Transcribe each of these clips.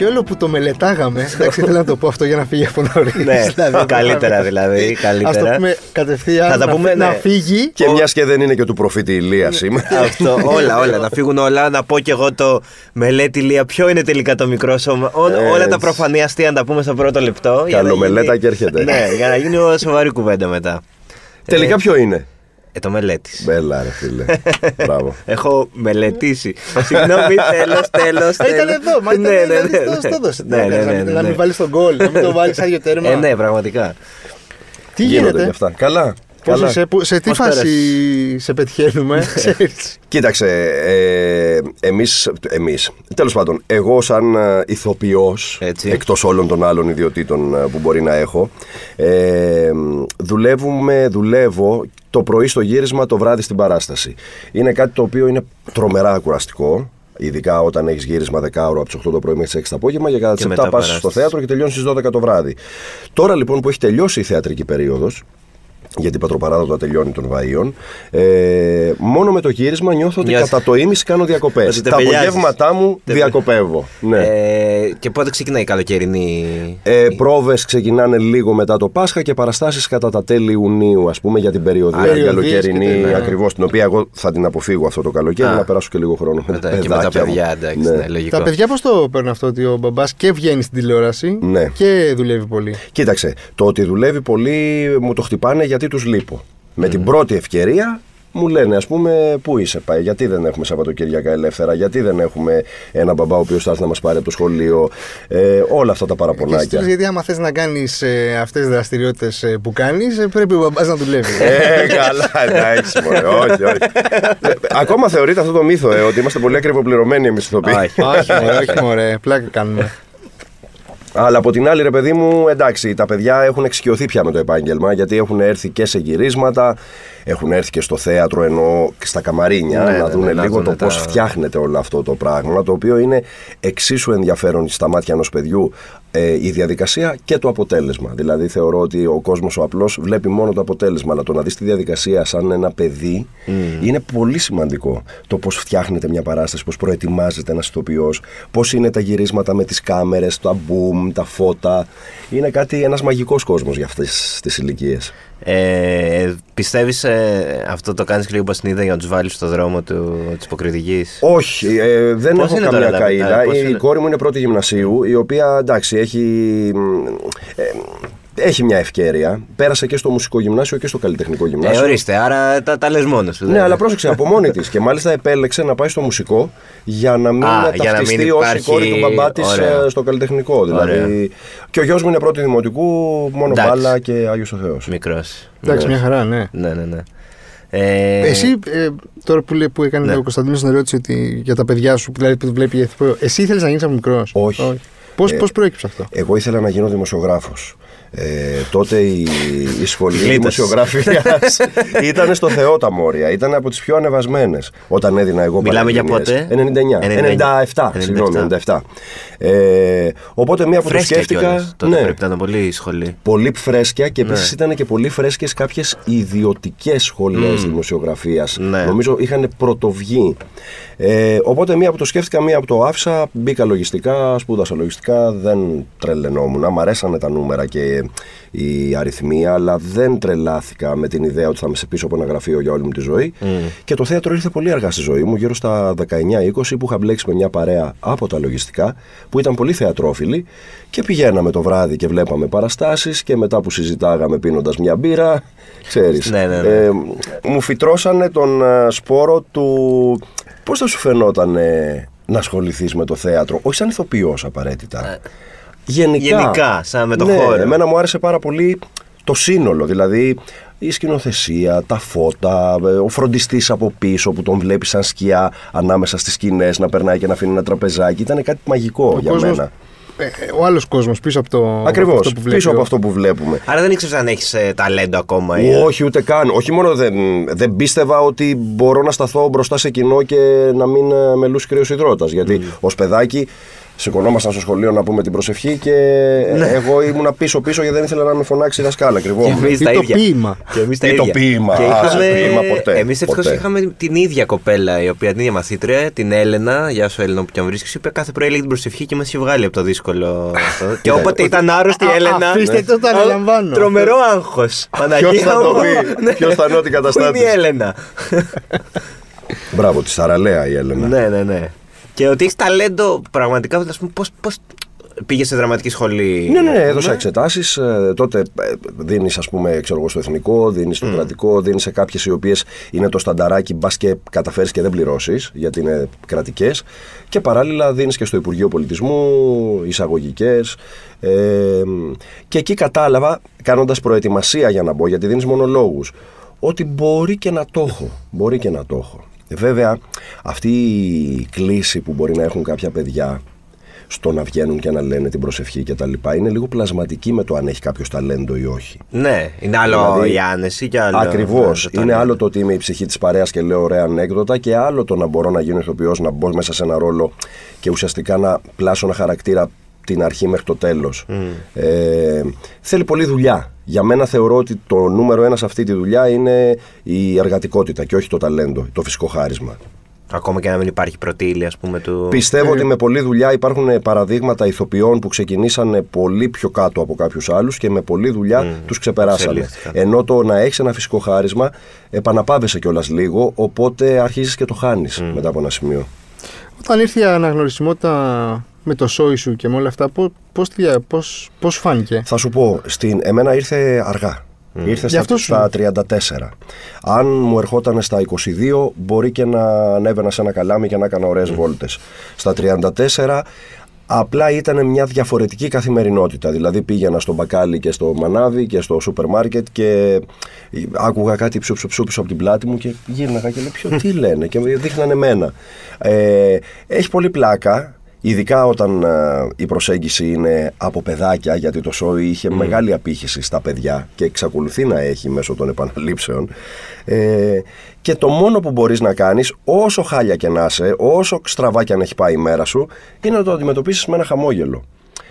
Και όλο που το μελετάγαμε. Εντάξει, ήθελα να το πω αυτό για να φύγει από νωρί. Ναι, καλύτερα δηλαδή. Α το Καλύτερα. πούμε κατευθείαν Θα τα να, πούμε, να ναι. φύγει. Και μιας και δεν είναι και του προφήτη Ηλία σήμερα. Αυτό, όλα, όλα. Να φύγουν όλα. Να πω κι εγώ το μελέτη Λία. Ποιο είναι τελικά το μικρό σώμα; Ό, όλα τα Έτσι. προφανή αστεία να τα πούμε στο πρώτο λεπτό. για να Καλομελέτα γίνει- και έρχεται. Ναι, για να γίνει σοβαρή κουβέντα μετά. Τελικά ποιο είναι; Ε, το μελέτης. Μπέλα, ρε φίλε. Μπράβο. Έχω μελετήσει. Συγγνώμη, τέλος, τέλος. Α, Ήταν εδώ, μα ήταν δηλαδή, στο- στο έδωσε. Ναι, ναι, ναι, ναι, Να ναι. μην βάλεις τον γκολ, να μην το βάλεις άδειο τέρμα. Ε, ναι, πραγματικά. Τι Γίνονται γίνεται; και αυτά. Καλά. Πώς, Καλά. σε, που- σε τι Πώς φάση πέρασες; σε πετυχαίνουμε, ξέρεις; Κοίταξε, ε, εμείς, εμείς, τέλος πάντων, εγώ σαν ε, ηθοποιός, Έτσι. εκτός όλων των άλλων ιδιωτήτων ε, που μπορεί να έχω, ε, δουλεύουμε, δουλεύω το πρωί στο γύρισμα, το βράδυ στην παράσταση. Είναι κάτι το οποίο είναι τρομερά κουραστικό, Ειδικά όταν έχεις γύρισμα 10 ώρα από τις 8 το πρωί μέχρι τις 6 το απόγευμα και κατά τι Και 7 μετά πας παράσταση. στο θέατρο και τελειώνεις στις 12 το βράδυ. Τώρα λοιπόν που έχει τελειώσει η θεατρική περίοδος, γιατί η πατροπαράδοτα τελειώνει των Βαΐων. Ε, μόνο με το γύρισμα νιώθω ότι Νιώθεις. κατά το ίμιση κάνω διακοπές. Ότι Τα τεμπελιάζεις. απογεύματά μου Τε- διακοπεύω. Ναι. Ε, και πότε ξεκινάει η καλοκαιρινή. Ε, Πρόβες ξεκινάνε λίγο μετά το Πάσχα και παραστάσεις κατά τα τέλη Ιουνίου, ας πούμε, για την περιοδία την Περιοδίες καλοκαιρινή. και τέτοια. Ακριβώς, την οποία εγώ θα την αποφύγω αυτό το καλοκαίρι, Α. να περάσω και λίγο χρόνο με, με τα- τα και με τα παιδάκια μου. παιδιά, εντάξει, Ναι. ναι, λογικό. Τα παιδιά πώς το παίρνουν αυτό ότι ο μπαμπάς και βγαίνει στην τηλεόραση Ναι. και δουλεύει πολύ; Κοίταξε, το ότι δουλεύει πολύ μου το χτυπάνε γιατί τους λείπω. Με την πρώτη ευκαιρία μου λένε, ας πούμε, πού είσαι πάει, γιατί δεν έχουμε Σαββατοκύριακα ελεύθερα, γιατί δεν έχουμε ένα μπαμπά ο οποίος θα έρθει να μας πάρει από το σχολείο. Ε, όλα αυτά τα Και στους παραπονάκια. γιατί άμα θες να κάνεις ε, αυτές τις δραστηριότητες που κάνεις, πρέπει ο μπαμπάς να δουλεύει. Ε, καλά, εντάξει, μωρέ, όχι, όχι. Ε, Ακόμα θεωρείται αυτό το μύθο, ε, ότι είμαστε πολύ ακριβοπληρωμένοι εμείς ηθοποιοί. Όχι. όχι, μωρέ, όχι, μωρέ, πλάκα κάνουμε. Αλλά από την άλλη, ρε παιδί μου, εντάξει, τα παιδιά έχουν εξοικειωθεί πια με το επάγγελμα γιατί έχουν έρθει και σε γυρίσματα, έχουν έρθει και στο θέατρο ενώ και στα καμαρίνια Ναι, να ναι, δουν ναι, να λίγο δουνε το τα- πώς φτιάχνεται όλο αυτό το πράγμα. Το οποίο είναι εξίσου ενδιαφέρον στα μάτια ενός παιδιού ε, η διαδικασία και το αποτέλεσμα. Δηλαδή, θεωρώ ότι ο κόσμος ο απλός βλέπει μόνο το αποτέλεσμα, αλλά το να δεις τη διαδικασία σαν ένα παιδί είναι πολύ σημαντικό. Το πώς φτιάχνεται μια παράσταση, πώς προετοιμάζεται ένας ηθοποιός, πώς είναι τα γυρίσματα με τις κάμερες, τα boom, τα φώτα. Είναι κάτι, ένας μαγικός κόσμος για αυτές τις ηλικίες. Ε, Πιστεύεις αυτό το κάνεις και λίγο πασνίδα για να τους βάλεις στο δρόμο της υποκριτικής; Όχι, ε, δεν Πώς έχω είναι καμία τώρα, Δαβίδ, καήλα. πώς Η είναι; κόρη μου είναι πρώτη γυμνασίου, η οποία εντάξει έχει. μ, ε, έχει μια ευκαιρία. Πέρασε και στο μουσικό γυμνάσιο και στο καλλιτεχνικό Ε, γυμνάσιο. ορίστε, άρα τα, τα λες μόνος σου. Ναι, δεν- αλλά πρόσεξε από μόνη της. Και μάλιστα επέλεξε να πάει στο μουσικό για να μην Α, για να ταυτιστεί μην ως η υπάρχει- κόρη του μπαμπά της Ωραία. στο καλλιτεχνικό. Δηλαδή. Και ο γιος μου είναι πρώτη δημοτικού, μόνο Εντάξει. μπάλα και Άγιος ο Θεός. Μικρός. Εντάξει, μια χαρά, ναι. Ναι, ναι, ναι. Ε, Εσύ, ε, τώρα που, λέει, που έκανε Ναι. ο Κωνσταντίνος την ερώτηση ότι για τα παιδιά σου, δηλαδή που βλέπει η ηθοποιό, εσύ ήθελες να γίνεις από μικρός; Όχι. Πώς Ε, πώς προέκυψε αυτό; Εγώ ήθελα να γίνω δημοσιογράφος. Ε, τότε η, η σχολή Γλίτωσε. δημοσιογραφίας ήταν στο Θεό τα Μόρια. Ήταν από τις πιο ανεβασμένες όταν έδινα εγώ Μιλάμε για Πανελληνίες. πότε; 99. 97, 97. συγγνώμη, 97. Ε, οπότε μία που το φρέσκια σκέφτηκα... κιόλας. Τότε ναι, πρέπει να ήταν πολύ η σχολή. πολύ φρέσκια και επίσης Ναι. ήταν και πολύ φρέσκες κάποιες ιδιωτικές σχολές Μμμ. δημοσιογραφίας. Ναι. Νομίζω είχαν πρωτοβγεί. Ε, οπότε μία που το σκέφτηκα, μία που το άφησα, μπήκα λογιστικά, σπούδασα λογιστικά, δεν τρελαινόμουν. Μ' αρέσανε τα νούμερα και η αριθμοί, αλλά δεν τρελάθηκα με την ιδέα ότι θα με σε πίσω από ένα γραφείο για όλη μου τη ζωή. Και το θέατρο ήρθε πολύ αργά στη ζωή μου, γύρω στα 19-20, που είχα μπλέξει με μια παρέα από τα λογιστικά, που ήταν πολύ θεατρόφιλοι και πηγαίναμε το βράδυ και βλέπαμε παραστάσεις και μετά που συζητάγαμε πίνοντας μια μπύρα, ξέρεις. Ναι, ναι, ναι. Ε, μου φυτρώσανε τον ε, σπόρο του πώς θα σου φαινόταν ε, να ασχοληθείς με το θέατρο, όχι σαν ηθοποιός απαραίτητα. Γενικά. Γενικά, σαν με το ναι, χώρο. Εμένα μου άρεσε πάρα πολύ το σύνολο, δηλαδή η σκηνοθεσία, τα φώτα, ε, ο φροντιστής από πίσω που τον βλέπει σαν σκιά ανάμεσα στις σκηνές να περνάει και να αφήνει ένα τραπεζάκι. Ήταν κάτι μαγικό για κόσμος- μένα. Ε, ε, ο άλλος κόσμος πίσω από το. από Ακριβώς, αυτό που βλέπει πίσω από ο- αυτό που βλέπουμε. Άρα δεν ήξερες αν έχεις ταλέντο ακόμα. ή- Όχι, ούτε καν. Όχι μόνο δεν, δεν πίστευα ότι μπορώ να σταθώ μπροστά σε κοινό και να μην ε, με λούσει κρύος υδρότας. Γιατί ως παιδάκι σηκωνόμασταν στο σχολείο να πούμε την προσευχή και Ναι. εγώ ήμουνα πίσω-πίσω γιατί δεν ήθελα να με φωνάξει η δασκάλα. Και Κρυβόμουν. εμείς Ή τα το ίδια. ποίημα. Και εμείς τα Ή το ίδια. ποίημα. Και Α, είχαμε... σε ποίημα ποτέ. Εμείς ευτυχώς Ποτέ. είχαμε την ίδια κοπέλα, η οποία την ίδια μαθήτρια, την Έλενα. Γεια σου, Έλενα, που και αν βρίσκεις, η οποία κάθε πρωί έλεγε την προσευχή και μας είχε βγάλει από το δύσκολο. αυτό. και όποτε ήταν άρρωστη η Α, Έλενα. αφήστε το, το Α, αναλαμβάνω. Τρομερό άγχος. Ποιος θα το πει, ποιος θα είναι ό,τι Πού είναι καταστάτης. η Έλενα; Μπράβο, τη Σαραλέα η Έλενα. ναι, ναι, ναι. Και ότι έχεις ταλέντο πραγματικά, ας πούμε, πώς, πώς πήγες σε δραματική σχολή; Ναι, ναι, ναι, ας έδωσα πούμε. εξετάσει. τότε δίνεις, ας πούμε, ξέρω εγώ, στο εθνικό, δίνεις στο κρατικό, δίνεις σε κάποιες οι οποίες είναι το στανταράκι, μπας και καταφέρεις και δεν πληρώσεις, γιατί είναι κρατικές. Και παράλληλα δίνεις και στο Υπουργείο Πολιτισμού, εισαγωγικές. Ε, και εκεί κατάλαβα, κάνοντας προετοιμασία για να μπω, γιατί δίνεις μονολόγους, ότι μπορεί και να το έχω. Μπορεί και να το έχω. Βέβαια, αυτή η κλίση που μπορεί να έχουν κάποια παιδιά στο να βγαίνουν και να λένε την προσευχή και τα λοιπά είναι λίγο πλασματική με το αν έχει κάποιος ταλέντο ή όχι. Ναι, είναι άλλο Δηλαδή, η άνεση και άλλο. Ακριβώς. ναι, το Είναι ταλέντο. άλλο το ότι είμαι η ψυχή της παρέας και λέω ωραία ανέκδοτα και άλλο το να μπορώ να γίνω ηθοποιός, να μπω μέσα σε ένα ρόλο και ουσιαστικά να πλάσω ένα χαρακτήρα την αρχή μέχρι το τέλος. Ε, θέλει πολλή δουλειά. Για μένα θεωρώ ότι το νούμερο ένα σε αυτή τη δουλειά είναι η εργατικότητα και όχι το ταλέντο, το φυσικό χάρισμα. Ακόμα και να μην υπάρχει πρωτήλη, ας πούμε, του. Πιστεύω ότι με πολλή δουλειά υπάρχουν παραδείγματα ηθοποιών που ξεκινήσανε πολύ πιο κάτω από κάποιους άλλους και με πολλή δουλειά Μμμ. τους ξεπεράσανε. Εξελίχθηκαν. Ενώ το να έχεις ένα φυσικό χάρισμα επαναπάβεσαι κιόλας λίγο, οπότε αρχίζεις και το χάνεις μετά από ένα σημείο. Όταν ήρθε η αναγνωρισιμότητα με το σόι σου και με όλα αυτά, πώς πώς, τη δια- πώς, πώς σου φάνηκε; Θα σου πω, στην, εμένα ήρθε αργά. Ήρθε Γι' στα, αυτό σου- στα 34. Αν μου ερχόταν στα 22, μπορεί και να ανέβαινα σε ένα καλάμι και να έκανα ωραίες βόλτες. Στα 34, απλά ήταν μια διαφορετική καθημερινότητα. Δηλαδή πήγαινα στο μπακάλι και στο μανάβι και στο σούπερ μάρκετ και άκουγα κάτι ψου ψου ψου πίσω από την πλάτη μου και γύρναγα και λέω ποιο τι λένε και με δείχνανε εμένα. Ε, έχει πολύ πλάκα. Ειδικά όταν ε, η προσέγγιση είναι από παιδάκια, γιατί το σόι είχε μεγάλη απήχηση στα παιδιά και εξακολουθεί να έχει μέσω των επαναλήψεων. Ε, και το μόνο που μπορείς να κάνεις, όσο χάλια και να είσαι, όσο στραβά και αν έχει πάει η μέρα σου, είναι να το αντιμετωπίσεις με ένα χαμόγελο.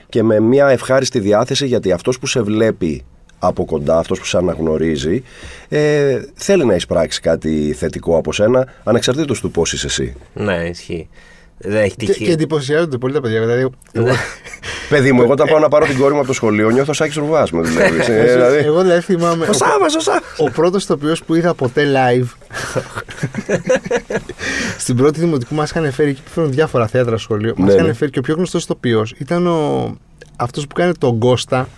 Και με μια ευχάριστη διάθεση, γιατί αυτός που σε βλέπει από κοντά, αυτός που σε αναγνωρίζει, ε, θέλει να εισπράξει κάτι θετικό από σένα, ανεξαρτήτως του πώς είσαι εσύ. Ναι, ισχύει. Δεν έχει Και, τυχεί. και εντυπωσιάζονται πολύ τα παιδιά. Δηλαδή, εγώ, Παιδί μου, εγώ όταν πάω να πάρω την κόρη μου από το σχολείο, νιώθω Σάκη Ρουβά. Με δουλεύεις. Ε, δηλαδή, εγώ δηλαδή θυμάμαι. Ο Σάββας, ο Σάββας. Ο πρώτος ηθοποιός που είδα ποτέ live. στην πρώτη δημοτικού μας είχαν φέρει εκεί που φέρουν διάφορα θέατρα στο σχολείο. Μας Ναι, είχαν ναι. φέρει και ο πιο γνωστός ηθοποιός ήταν ο, αυτός που κάνει τον Κώστα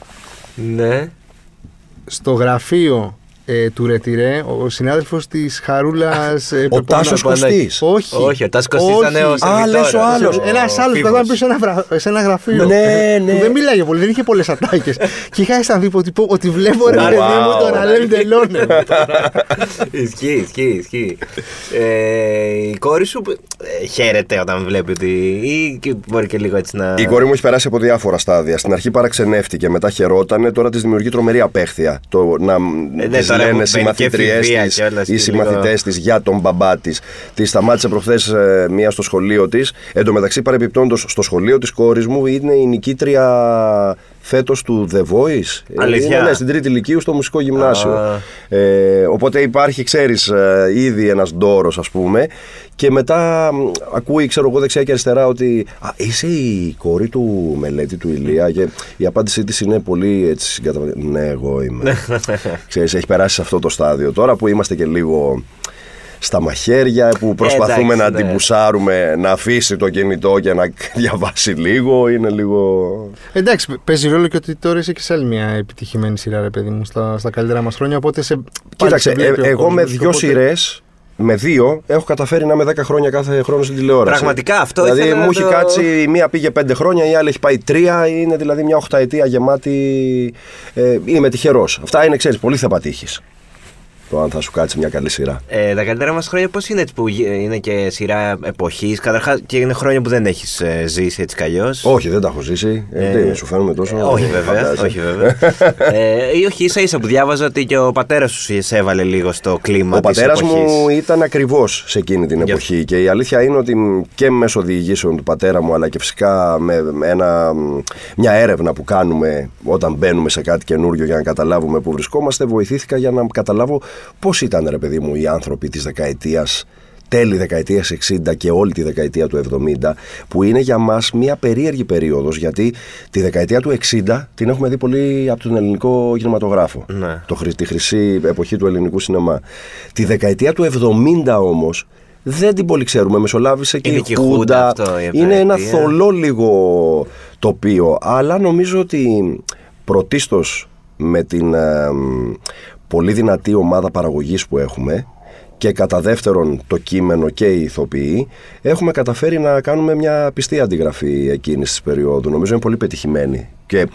Ναι. στο γραφείο ε, του Ρετυρέ, ο συνάδελφος της Χαρούλας. Ε, Ο Τάσος Κωστής. Όχι. Όχι, ο Τάσος Κωστής Όχι. ήταν ο Α, σερβιτόρας. λες ο άλλος. Ένας άλλος που ήταν πίσω σε ένα, βρα- σε ένα γραφείο. Ναι, ναι. Που δεν μιλάγε πολύ, δεν είχε πολλές ατάκες. και είχα αισθανθεί ότι, πω- ότι βλέπω ρε Wow. παιδί μου τον Αλέμ Τελώνε. ισχύει, ισχύει, ισχύει. Ε, η κόρη σου ε, χαίρεται όταν βλέπει ότι. ή και μπορεί και λίγο έτσι να. Η κόρη μου έχει περάσει από διάφορα στάδια. Στην αρχή παραξενεύτηκε, μετά χαιρότανε, τώρα της δημιουργεί τρομερή απέχθεια. Το να ναι, της τώρα λένε μπαίνει και συμμαθήτριέ εφηβεία της κιόλας ή και συμμαθητές λίγο- της για τον μπαμπά της. Της σταμάτησε προχθές μία στο σχολείο της. Εν τω μεταξύ, παρεμπιπτόντως, στο σχολείο της κόρης μου είναι η νικήτρια φέτος του The Voice. Ε, Αλήθεια; Είναι, ναι, στην τρίτη ηλικίου στο μουσικό γυμνάσιο. Α. Ε, οπότε υπάρχει, ξέρεις, ε, ήδη ένας ντόρος ας πούμε και μετά μ, ακούει, ξέρω εγώ δεξιά και αριστερά ότι «Α, είσαι η κόρη του μελέτη του Ηλία» και η απάντησή της είναι πολύ έτσι συγκαταβατική. Ναι, εγώ είμαι. ξέρεις, έχει περάσει σε αυτό το στάδιο. Τώρα που είμαστε και λίγο στα μαχαίρια που προσπαθούμε εντάξει, να ναι. την πουσάρουμε να αφήσει το κινητό και να διαβάσει λίγο είναι λίγο... Εντάξει, παίζει ρόλο και ότι τώρα είσαι και σε άλλη μια επιτυχημένη σειρά, ρε παιδί μου, στα, στα καλύτερα μας χρόνια. Οπότε σε. πάλι Κοίταξε, σε βλέπει ε, ο εγώ με κόσμος, δύο οπότε- σειρές, με δύο, έχω καταφέρει να είμαι 10 χρόνια κάθε χρόνο στην τηλεόραση. Πραγματικά, αυτό Δηλαδή ήθελα μου να έχει το- κάτσει, η μία πήγε 5 χρόνια, η άλλη έχει πάει 3, είναι δηλαδή μια οχταετία γεμάτη. Ε, είμαι τυχερός. Αυτά είναι, ξέρεις, πολύ θα πατύχει. Το αν θα σου κάτσει μια καλή σειρά. Ε, τα καλύτερα μας χρόνια πώς είναι έτσι που γι- είναι και σειρά εποχής; Καταρχάς και είναι χρόνια που δεν έχεις ζήσει έτσι κι αλλιώς; Όχι, δεν τα έχω ζήσει. Ε, τι, σου φαίνομαι τόσο. όχι βέβαια. φαντάζεσαι. όχι βέβαια. ε, ή όχι ίσα ίσα που διάβαζα ότι και ο πατέρας σου σε έβαλε λίγο στο κλίμα Ο της πατέρας εποχής. μου ήταν ακριβώς σε εκείνη την Για- εποχή. Και η αλήθεια είναι ότι μ, και μέσω διηγήσεων του πατέρα μου, αλλά και φυσικά με με ένα, μ, μια έρευνα που κάνουμε όταν μπαίνουμε σε κάτι καινούριο για να καταλάβουμε πού βρισκόμαστε, βοηθήθηκα για να καταλάβω πώς ήταν, ρε παιδί μου, οι άνθρωποι της δεκαετίας τέλη δεκαετίας 60 και όλη τη δεκαετία του 70 που είναι για μας μια περίεργη περίοδος γιατί τη δεκαετία του 60 την έχουμε δει πολύ από τον ελληνικό κινηματογράφο Ναι. το, χρυ- τη χρυσή εποχή του ελληνικού σινεμά τη δεκαετία του 70 όμως δεν την πολύ ξέρουμε μεσολάβησε και Είναι η και η Χούντα Χούντα αυτό, η είναι ένα επέτεια. θολό λίγο τοπίο αλλά νομίζω ότι πρωτίστως με την ε, μ, πολύ δυνατή ομάδα παραγωγής που έχουμε και κατά δεύτερον το κείμενο και οι ηθοποιοί έχουμε καταφέρει να κάνουμε μια πιστή αντιγραφή εκείνης της περίοδου. Νομίζω είναι πολύ πετυχημένη. Και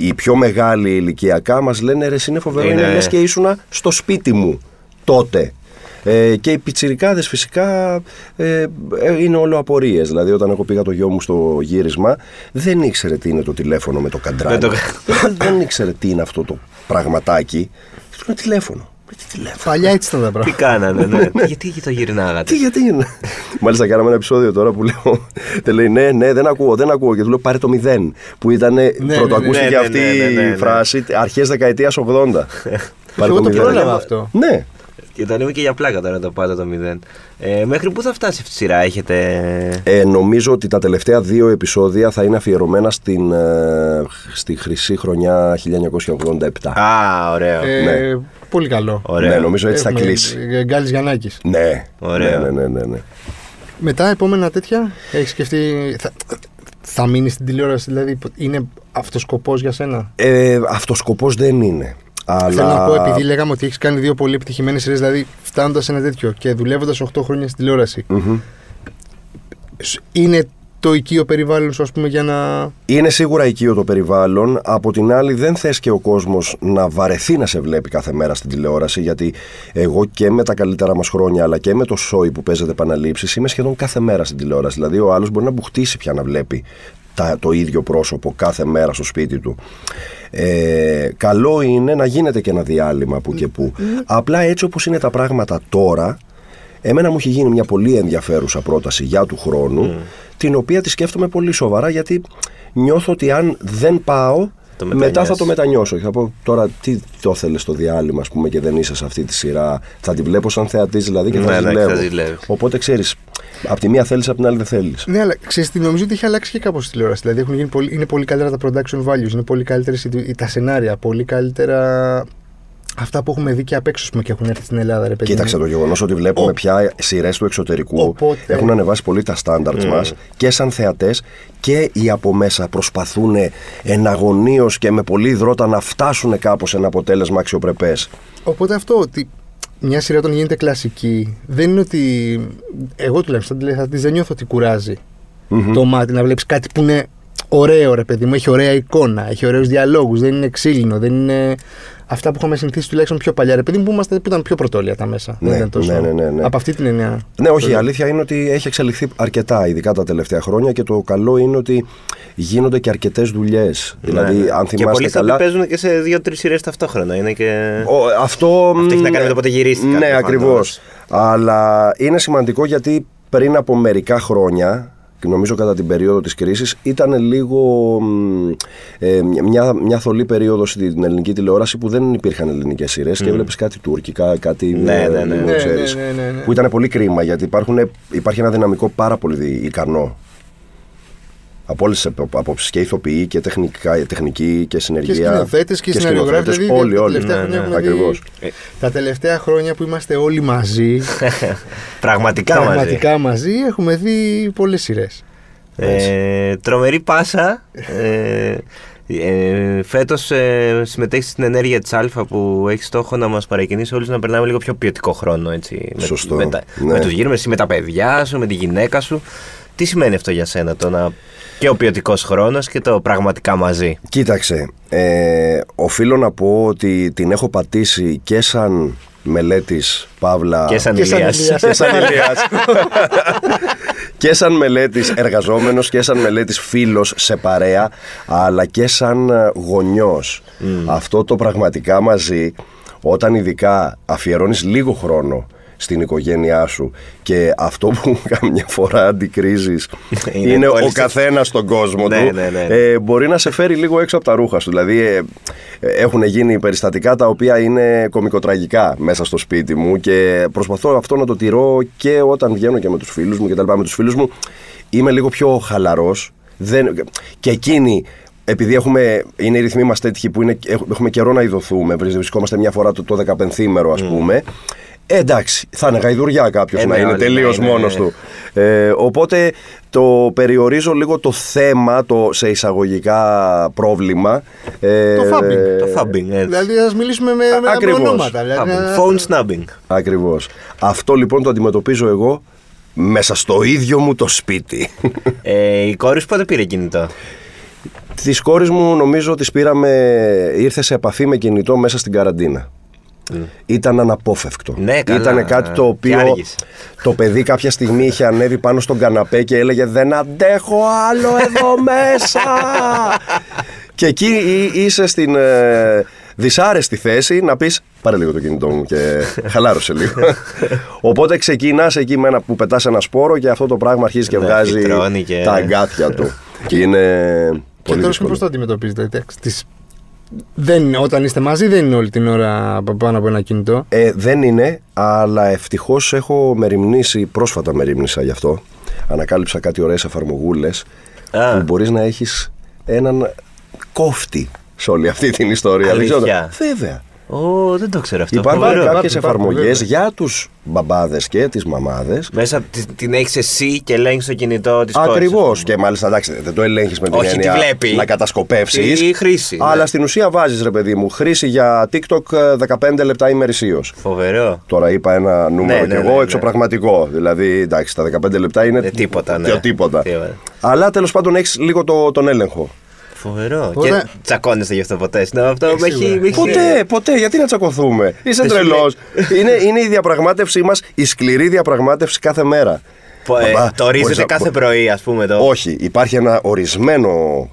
οι πιο μεγάλοι ηλικιακά μας λένε ρε εσύ είναι φοβερό, είναι, Είναι- λες και ήσουνα στο σπίτι μου τότε. Ε, και οι πιτσιρικάδες φυσικά ε, ε, είναι όλο απορίες. Δηλαδή όταν εγώ πήγα το γιο μου στο γύρισμα δεν ήξερε τι είναι το τηλέφωνο με το καντράκι. Με το- δεν, δεν ήξερε τι είναι αυτό το πραγματάκι. Του λέω τηλέφωνο. Με τι τηλέφωνο. Παλιά έτσι ήταν τα Τι πράγματα. κάνανε, ναι. γιατί το γυρνάγατε; Τι, γιατί είναι. Μάλιστα, κάναμε ένα επεισόδιο τώρα που λέω. Τε λέει ναι, ναι, δεν ακούω, δεν ακούω. Και του λέω πάρε το μηδέν. Που ήταν. ναι, πρωτοακούστηκε ναι, ναι, αυτή ναι, ναι, ναι, η ναι. φράση αρχές δεκαετίας 80. Πάρε Εγώ το μηδέν. πρόλαβα αυτό. Ναι. Και το λέμε και για πλάκα τώρα το πάτε το μηδέν. Ε, μέχρι πού θα φτάσει αυτή η σειρά, έχετε. Ε, νομίζω ότι τα τελευταία δύο επεισόδια θα είναι αφιερωμένα στην, ε, στη χρυσή χρονιά 1987. Α, ωραίο. Ε, ναι. Πολύ καλό. Ωραίο. Ναι, νομίζω έτσι θα κλείσει. Γκάλης Γιαννάκης. Ναι. Ωραίο. Ναι, ναι, ναι, ναι, ναι. Μετά, επόμενα τέτοια, έχεις σκεφτεί. Θα, θα μείνεις στην τηλεόραση, δηλαδή είναι αυτό σκοπό για σένα; Ε, αυτός σκοπός δεν είναι. Αλλά... Θέλω να πω, επειδή λέγαμε ότι έχεις κάνει δύο πολύ επιτυχημένες σειρές, δηλαδή φτάνοντας σε ένα τέτοιο και δουλεύοντας 8 χρόνια στην τηλεόραση, Μμμ. σ- είναι το οικείο περιβάλλον σου, ας πούμε, για να. Είναι σίγουρα οικείο το περιβάλλον. Από την άλλη, δεν θες και ο κόσμος να βαρεθεί να σε βλέπει κάθε μέρα στην τηλεόραση. Γιατί εγώ και με τα καλύτερα μας χρόνια, αλλά και με το σόι που παίζεται επαναλήψεις, είμαι σχεδόν κάθε μέρα στην τηλεόραση. Δηλαδή, ο άλλος μπορεί να μπουχτίσει πια να βλέπει τα, το ίδιο πρόσωπο κάθε μέρα στο σπίτι του. Ε, καλό είναι να γίνεται και ένα διάλειμμα που και που. Απλά έτσι όπως είναι τα πράγματα τώρα, Εμένα μου έχει γίνει μια πολύ ενδιαφέρουσα πρόταση για του χρόνου, την οποία τη σκέφτομαι πολύ σοβαρά γιατί νιώθω ότι αν δεν πάω, Το μετά θα μετανιώσεις. το μετανιώσω. Και θα πω τώρα τι το θέλεις στο διάλειμμα, ας πούμε, και δεν είσαι σε αυτή τη σειρά. Θα τη βλέπω σαν θεατής δηλαδή και Ναι, θα ναι, ζηλεύω. θα ζηλεύεις. Οπότε ξέρεις, από τη μία θέλεις, από την άλλη δεν θέλεις. Ναι, αλλά ξέρεις τι, νομίζω ότι έχει αλλάξει και κάπως η τηλεόραση. Δηλαδή έχουν γίνει πολύ, είναι πολύ καλύτερα τα production values, είναι πολύ καλύτερες τα σενάρια, πολύ καλύτερα αυτά που έχουμε δει και απ' έξω ας πούμε, και έχουν έρθει στην Ελλάδα, ρε παιδί. Κοίταξε μου. το γεγονός ότι βλέπουμε Ο- πια σειρές του εξωτερικού Οπότε- έχουν ανεβάσει πολύ τα στάνταρτ Mm. μας και σαν θεατές και οι από μέσα προσπαθούν εναγωνίως και με πολύ υδρότα να φτάσουν κάπως σε ένα αποτέλεσμα αξιοπρεπές. Οπότε αυτό ότι μια σειρά όταν γίνεται κλασική, δεν είναι ότι. Εγώ τουλάχιστον θα της δεν νιώθω ότι κουράζει το μάτι να βλέπεις κάτι που είναι ωραίο, ρε παιδί μου. Έχει ωραία εικόνα, έχει ωραίους διαλόγους, δεν είναι ξύλινο, δεν είναι. Αυτά που είχαμε συνηθίσει τουλάχιστον πιο παλιά, ρε παιδί μου, που, είμαστε, που ήταν πιο πρωτόλια τα μέσα. Ναι, δεν ήταν τόσο... ναι, ναι, ναι, ναι. Από αυτή την έννοια. Ναι, όχι, η αλήθεια είναι ότι έχει εξελιχθεί αρκετά, ειδικά τα τελευταία χρόνια και το καλό είναι ότι γίνονται και αρκετές δουλειές. Δηλαδή, Ναι. αν Και θυμάστε πολλοί καλά. θα παίζουν και σε δύο-τρεις σειρές ταυτόχρονα. Είναι και. Ο, αυτό, Αυτό έχει να κάνει με το πότε γυρίστηκαν, Ναι, προφανώς. ακριβώς. Αλλά είναι σημαντικό γιατί πριν από μερικά χρόνια, και νομίζω κατά την περίοδο της κρίσης, ήταν λίγο μ, ε, μια, μια θολή περίοδος στην ελληνική τηλεόραση που δεν υπήρχαν ελληνικές σειρές και έβλεπες κάτι τουρκικά, κάτι Ναι, ε, ναι, ναι. που Ναι, ξέρεις, ναι, ναι, ναι, ναι. που ήταν πολύ κρίμα γιατί υπάρχουν, υπάρχει ένα δυναμικό πάρα πολύ ικανό από όλες τις απόψεις και ηθοποιοί και τεχνικά, τεχνική και συνεργεία. Και σκηνοθέτες και, σεναριογράφοι. σκηνοθέτες, Δηλαδή, όλοι, τα όλοι. τελευταία Ναι, χρόνια ναι, έχουμε δει- ακριβώς. Ε. Τα τελευταία χρόνια που είμαστε όλοι μαζί, Πραγματικά, μαζί. πραγματικά μαζί, έχουμε δει πολλές σειρές. Ε, τρομερή πάσα. Ε, ε, Φέτος ε, συμμετέχεις στην ενέργεια της Α που έχει στόχο να μας παρακινήσει όλους να περνάμε λίγο πιο ποιοτικό χρόνο. Έτσι, Σωστό, Με, με, τα, ναι. με τους γύρω, εσύ με τα παιδιά σου, με τη γυναίκα σου. Τι σημαίνει αυτό για σένα, το να. Και ο ποιοτικός χρόνος και το πραγματικά μαζί. Κοίταξε, ε, οφείλω να πω ότι την έχω πατήσει και σαν μελέτης Παύλα Και σαν Και σαν Ηλίας. Ηλίας. και σαν Ηλίας. και σαν μελέτης εργαζόμενος και σαν μελέτης φίλος σε παρέα αλλά και σαν ε, γονιός. Αυτό το πραγματικά μαζί όταν ειδικά αφιερώνεις λίγο χρόνο στην οικογένειά σου και αυτό που καμιά φορά αντικρίζεις Είναι είναι, πολύ ο σε- καθένας στον κόσμο Ναι, του ναι, ναι, ναι. ε, μπορεί να σε φέρει λίγο έξω από τα ρούχα σου. Δηλαδή, ε, ε, έχουν γίνει περιστατικά τα οποία είναι κομικοτραγικά μέσα στο σπίτι μου και προσπαθώ αυτό να το τηρώ και όταν βγαίνω και με τους φίλους μου και τα λοιπά. Με τους φίλους μου είμαι λίγο πιο χαλαρός. Δεν, και εκείνοι επειδή έχουμε, είναι οι ρυθμοί μας τέτοιοι που είναι, έχουμε καιρό να ειδωθούμε, βρισκόμαστε μια φορά το, το 15 ας πούμε, ε, εντάξει, θα είναι γαϊδουριά κάποιος Ε, να ναι, είναι όλοι, τελείως ναι, ναι, μόνος ναι. του. Ε, οπότε το περιορίζω λίγο το θέμα, το σε εισαγωγικά πρόβλημα. Ε, Το fabbing. Το fabbing, έτσι. Δηλαδή, ας μιλήσουμε με, με, με Ακριβώς. ονόματα. Δηλαδή, Fabbing. να- Phone snubbing. Ακριβώς. Αυτό λοιπόν το αντιμετωπίζω εγώ μέσα στο ίδιο μου το σπίτι. Ε, η κόρη σου πότε πήρε κινητό; Της κόρης μου νομίζω της πήραμε, ήρθε σε επαφή με κινητό μέσα στην καραντίνα. Ήταν αναπόφευκτο. Ναι, καλά. Ήταν κάτι το Και οποίο άργησε. το παιδί κάποια στιγμή είχε ανέβει πάνω στον καναπέ και έλεγε Δεν αντέχω άλλο εδώ μέσα. και εκεί εί- είσαι στην ε, δυσάρεστη θέση να πεις Πάρε λίγο το κινητό μου και χαλάρωσε λίγο. Οπότε ξεκινάς εκεί με ένα που πετάς ένα σπόρο και αυτό το πράγμα αρχίζει και Ναι, βγάζει φυτρώνει και- τα αγκάθια του. και είναι Και πολύ τώρα δύσκολο. πώς το αντιμετωπίζετε. εντάξει, τις- Δεν είναι, όταν είστε μαζί, δεν είναι όλη την ώρα πάνω από ένα κινητό. Ε, δεν είναι, αλλά ευτυχώς έχω μεριμνήσει, πρόσφατα μεριμνήσα γι' αυτό. Ανακάλυψα κάτι ωραίες εφαρμογούλες Α. που μπορείς να έχεις έναν κόφτη σε όλη αυτή την ιστορία. Δεν ξέρω. Αλήθεια. Βέβαια. Ω, δεν το ξέρω αυτό. Υπάρχουν Φοβερό. κάποιες υπάρχουν, εφαρμογές βέβαια. για τους μπαμπάδες και τις μαμάδες. Μέσα απ' τη- την έχεις εσύ και ελέγχεις το κινητό της κόρης. Ακριβώς. Και μάλιστα εντάξει, δεν το ελέγχεις με την Όχι, έννοια τη βλέπει. να κατασκοπεύσεις. Η χρήση, ναι. Αλλά στην ουσία βάζεις, ρε παιδί μου, χρήση για TikTok ε, 15 λεπτά ημερησίω. Φοβερό. Τώρα είπα ένα νούμερο Ναι, κι ναι, εγώ ναι, εξωπραγματικό. Δηλαδή, εντάξει, τα 15 λεπτά είναι. Ε, τίποτα, ναι. το τίποτα. Τίποτα. Αλλά τέλος πάντων έχεις λίγο το, τον έλεγχο. Φοβερό. Ωραία. Και τσακώνεστε γι' αυτό ποτέ. Ναι, αυτό με έχει. σίγουρα. με έχει- Ποτέ, ποτέ, γιατί να τσακωθούμε; Είσαι Δεν σου τρελός. είναι, είναι η διαπραγμάτευσή μας, η σκληρή διαπραγμάτευση κάθε μέρα. Πο- ε, Μπαμπά, το μπορείς ορίζετε να- κάθε μπο- πρωί, ας πούμε. Το... Όχι, υπάρχει ένα ορισμένο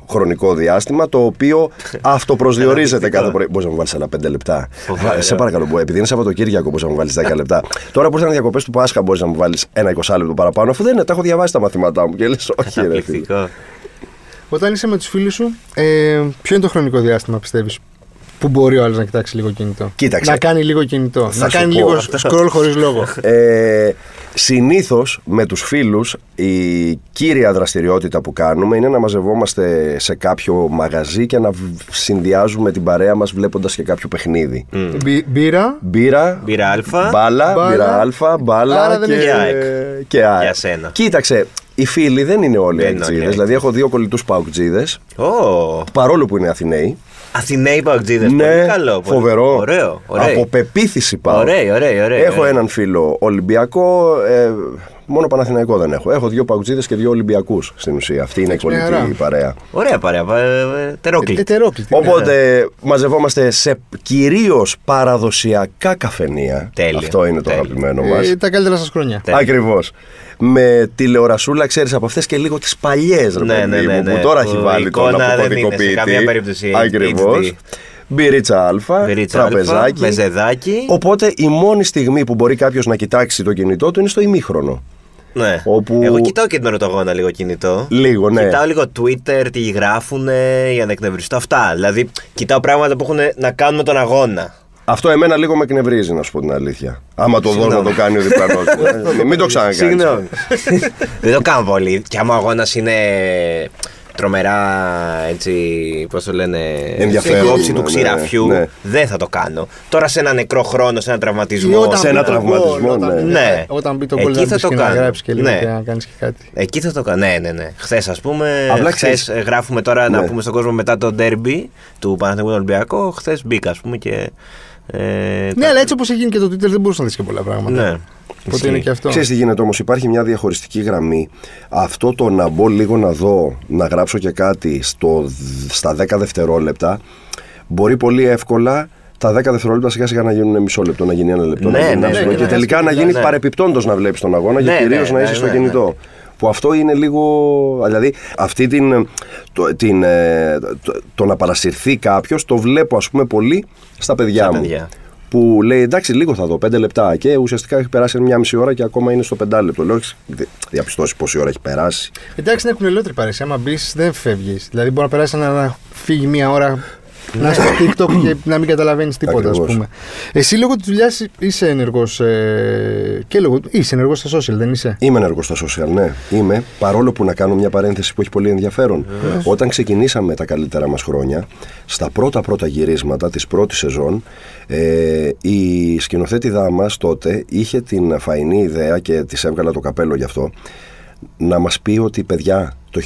χρονικό διάστημα το οποίο αυτοπροσδιορίζεται Θεραπευτικό. κάθε πρωί. Μπορείς να μου βάλεις ένα 5 λεπτά. Φοβερό. Ε, Σε παρακαλώ, μπο- επειδή είναι Σαββατοκύριακο, μπορείς να μου βάλεις 10 λεπτά. Τώρα που ήρθαν διακοπές του Πάσχα, μπορείς να μου βάλεις ένα 20 λεπτό παραπάνω, αφού δεν είναι, τα έχω διαβάσει τα μαθήματά μου. Και λες, όχι, ρε. Φίλε. Καταπληκτικό. Όταν είσαι με τους φίλους σου, ε, ποιο είναι το χρονικό διάστημα πιστεύεις που μπορεί ο άλλος να κοιτάξει λίγο κινητό; Κοίταξε. Να κάνει λίγο κινητό. Θα να σου κάνει πω. λίγο scroll χωρίς λόγο. Ε, Συνήθως με τους φίλους η κύρια δραστηριότητα που κάνουμε είναι να μαζευόμαστε σε κάποιο μαγαζί και να β- συνδυάζουμε την παρέα μας βλέποντας και κάποιο παιχνίδι. Μπι- Μπύρα. Μπύρα, Μπύρα αλφα. μπάλα, Μπάλα. μπύρα αλφα, μπάλα Άρα δεν και, έχει ΑΕΚ. και ΑΕΚ. Για σένα. Κοίταξε, οι φίλοι δεν είναι όλοι Δεν είναι όλοι αεκτζίδες. αεκτζίδες. Δηλαδή έχω δύο κολλητούς παουκτζίδες, Ω, παρόλο που είναι Αθηναίοι. Αθηναίοι παουτζίδε. Ναι, πολύ καλό. πολύ- φοβερό. Ωραίο. ωραίο. Από πεποίθηση πάω. Ωραίοι, ωραίοι, ωραίοι, Έχω ωραίοι. έναν φίλο Ολυμπιακό, ε, μόνο Παναθηναϊκό δεν έχω. Έχω δύο παγκοτζίδε και δύο Ολυμπιακούς στην ουσία. Αυτή είναι η μια κολλητή χαρά. παρέα. Ωραία παρέα. ε, ε, Τερόκλητη. Ετερόκλητη. ναι. Οπότε μαζευόμαστε σε κυρίως παραδοσιακά καφενεία. Τέλεια. Αυτό είναι το Τέλεια. αγαπημένο μας. Ε, τα καλύτερα σας χρόνια. Τέλεια. Ακριβώς. Με τηλεορασούλα, ξέρεις από αυτές και λίγο τις παλιές, ρε Ναι, παιδί ναι, ναι, μου, ναι. που τώρα έχει Που η βάλει τον εικόνα δεν είναι σε αποκωδικοποιητή. καμία περίπτωση Ακριβώς. HD. Μπυρίτσα Α, Βερίτσα αλφα, τραπεζάκι. μεζεδάκι. Οπότε η μόνη στιγμή που μπορεί κάποιος να κοιτάξει το κινητό του είναι στο ημίχρονο. Ναι. Όπου- Εγώ κοιτάω και την ερωτογόνα λίγο κινητό. Λίγο, ναι. Κοιτάω λίγο Twitter, τι γράφουν για να εκνευριστώ. Αυτά. Δηλαδή, κοιτάω πράγματα που έχουν να κάνουν με τον αγώνα. Αυτό εμένα λίγο με εκνευρίζει, να σου πω την αλήθεια. Άμα το δω να Συγγνώμη. το κάνει ο διπλανός μου. Μην το ξανακάνεις. Συγγνώμη. Δεν το κάνω πολύ. Και άμα ο αγώνας είναι τρομερά έτσι, πώς το λένε, Ενδιαφέρον, σε κόψη ναι, του ξηραφιού, ναι. δεν θα το κάνω. Τώρα σε ένα νεκρό χρόνο, σε ένα Ή τραυματισμό. όταν σε ένα μπει το τραυματισμό, γκολ, όταν ναι. μπει- Ναι. Όταν μπει το Εκεί γκολ θα να μπεις το και να κάνω. γράψει και λίγο Ναι. και να κάνεις και κάτι. Εκεί θα το κάνω. Ναι, ναι, ναι. Χθες, ας πούμε. Απλά Χθες ξέρεις- γράφουμε τώρα να Ναι. πούμε στον κόσμο μετά το ντέρμπι του Παναθηναϊκού Ολυμπιακού. Χθες μπήκα, ας πούμε και. Ε, Ναι, αλλά έτσι όπως έχει γίνει και το Twitter δεν μπορούσες να δεις και πολλά πράγματα. ναι. Οπότε Ισχύει. είναι και αυτό. Ξέρεις τι γίνεται όμως, υπάρχει μια διαχωριστική γραμμή. Αυτό το να μπω λίγο να δω, να γράψω και κάτι στο, στα 10 δευτερόλεπτα, μπορεί πολύ εύκολα τα 10 δευτερόλεπτα σιγά σιγά να γίνουν μισό λεπτό, να γίνει ένα λεπτό. Ναι, να γίνει ναι, ένα ναι, λεπτό, ναι, και ναι, τελικά ναι, να γίνει ναι. παρεπιπτόντως να βλέπεις τον αγώνα Ναι, και κυρίως ναι, να ναι, είσαι στο ναι, κινητό. ναι. Που αυτό είναι λίγο. Δηλαδή, αυτή την, το, την, ε, το, το να παρασυρθεί κάποιος το βλέπω, ας πούμε, πολύ στα παιδιά Στα μου. παιδιά. Που λέει εντάξει, λίγο θα δω, πέντε λεπτά. Και ουσιαστικά έχει περάσει μια μισή ώρα και ακόμα είναι στο πεντάλεπτο. Λέω, έχεις δι- διαπιστώσει πόση ώρα έχει περάσει. Εντάξει, είναι κουνελότρη παρέσει. Άμα μπεις, δεν φεύγεις. Δηλαδή, μπορεί να περάσει να, να φύγει μία ώρα να είσαι στο TikTok και να μην καταλαβαίνεις τίποτα, ας Ακριβώς. πούμε. Εσύ λόγω της δουλειάς είσαι ενεργός. Ε, και λόγω. είσαι ενεργός στα social, δεν είσαι; Είμαι ενεργός στα social, ναι. Είμαι. Παρόλο που να κάνω μια παρένθεση που έχει πολύ ενδιαφέρον. Όταν ξεκινήσαμε τα καλύτερα μας χρόνια, στα πρώτα πρώτα γυρίσματα της πρώτης σεζόν, ε, η σκηνοθέτηδά μας τότε είχε την φαϊνή ιδέα και της έβγαλα το καπέλο γι' αυτό, να μας πει ότι παιδιά το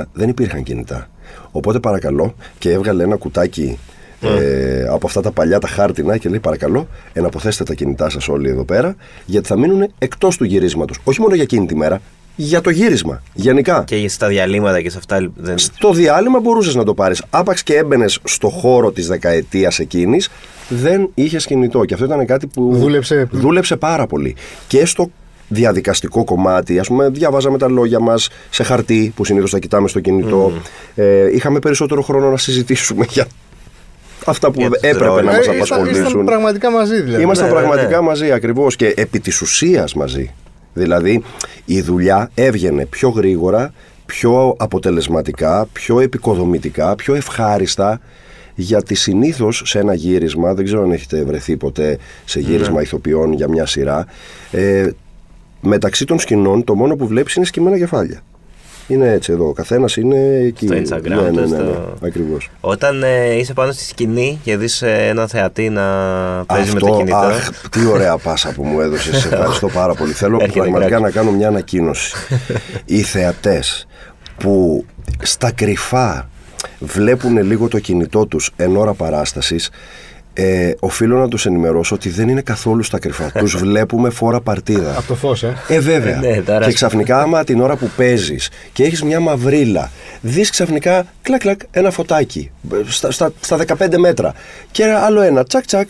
1969 δεν υπήρχαν κινητά. Οπότε παρακαλώ και έβγαλε ένα κουτάκι ε, από αυτά τα παλιά τα χάρτινα και λέει παρακαλώ εναποθέστε τα κινητά σας όλοι εδώ πέρα γιατί θα μείνουν εκτός του γυρίσματος. Όχι μόνο για εκείνη τη μέρα, για το γύρισμα. Γενικά. Και στα διαλύματα και σε αυτά. Δεν... Στο διάλειμμα μπορούσες να το πάρεις. Άπαξ και έμπαινες στο χώρο της δεκαετίας εκείνης, δεν είχες κινητό. Και αυτό ήταν κάτι που Δούλεψε. δούλεψε πάρα πολύ. Και στο διαδικαστικό κομμάτι, ας πούμε, διαβάζαμε τα λόγια μας σε χαρτί που συνήθως τα κοιτάμε στο κινητό. Ε, είχαμε περισσότερο χρόνο να συζητήσουμε για αυτά που Για τους έπρεπε ρόλους. να μας Ε, ήσταν- απασχολήσουν. Ήσταν πραγματικά μαζί, δηλαδή. Ήμασταν Ναι, ναι, πραγματικά ναι. μαζί ακριβώς και επί της ουσίας μαζί. Δηλαδή η δουλειά έβγαινε πιο γρήγορα, πιο αποτελεσματικά, πιο επικοδομητικά, πιο ευχάριστα γιατί συνήθως σε ένα γύρισμα, δεν ξέρω αν έχετε βρεθεί ποτέ σε γύρισμα Ναι. ηθοποιών για μια σειρά, ε, μεταξύ των σκηνών το μόνο που βλέπεις είναι σκημμένα κεφάλια. Είναι έτσι εδώ, ο καθένας είναι εκεί. Στο Instagram, Ναι, ναι, ναι, ναι, στο- ακριβώς. Όταν ε, είσαι πάνω στη σκηνή και δεις ε, έναν θεατή να παίζει με το κινητό. Αχ, τι ωραία πάσα που μου έδωσες. Σε ευχαριστώ πάρα πολύ. Θέλω Έρχεται πραγματικά κράκη. να κάνω μια ανακοίνωση. Οι θεατές που στα κρυφά βλέπουν λίγο το κινητό τους εν ώρα παράστασης ε, οφείλω να τους ενημερώσω ότι δεν είναι καθόλου στα κρυφά. τους βλέπουμε φόρα παρτίδα. Από το φως, ε. Ε, βέβαια. Ναι, τώρα- και ξαφνικά, άμα την ώρα που παίζεις και έχεις μια μαυρίλα, δεις ξαφνικά κλακ κλακ ένα φωτάκι στα, στα, στα 15 μέτρα. Και ένα άλλο ένα τσακ τσακ.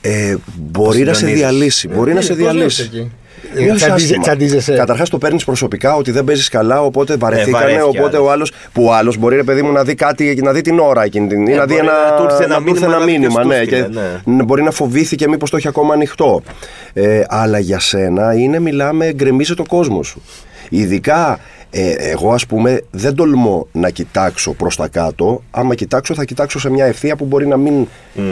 Ε, μπορεί να σε συντονίζεις. διαλύσει. Μπορεί να τι, σε πώς διαλύσει. Νιώθεις εκεί; Νιώθεις Τσαντίζε- άσχημα. τσαντίζεσαι. Καταρχάς το παίρνεις προσωπικά ότι δεν παίζεις καλά, οπότε βαρεθήκανε. βαρέθηκε οπότε άλλος. ο άλλος. Που ο άλλος μπορεί, ρε παιδί μου, να δει κάτι, να δει την ώρα εκείνη την. ή Ε, να δει μπορεί ένα, να του ήρθε ένα να του ήρθε μήνυμα, ένα να δει μήνυμα. ποιος Ναι, του και στείλε, ναι. Ν- μπορεί να φοβήθηκε μήπως το έχει ακόμα ανοιχτό. Ε, αλλά για σένα είναι μιλάμε γκρεμίζει το κόσμο σου. Ειδικά ε, εγώ ας πούμε δεν τολμώ να κοιτάξω προς τα κάτω. Άμα κοιτάξω θα κοιτάξω σε μια ευθεία που μπορεί να μην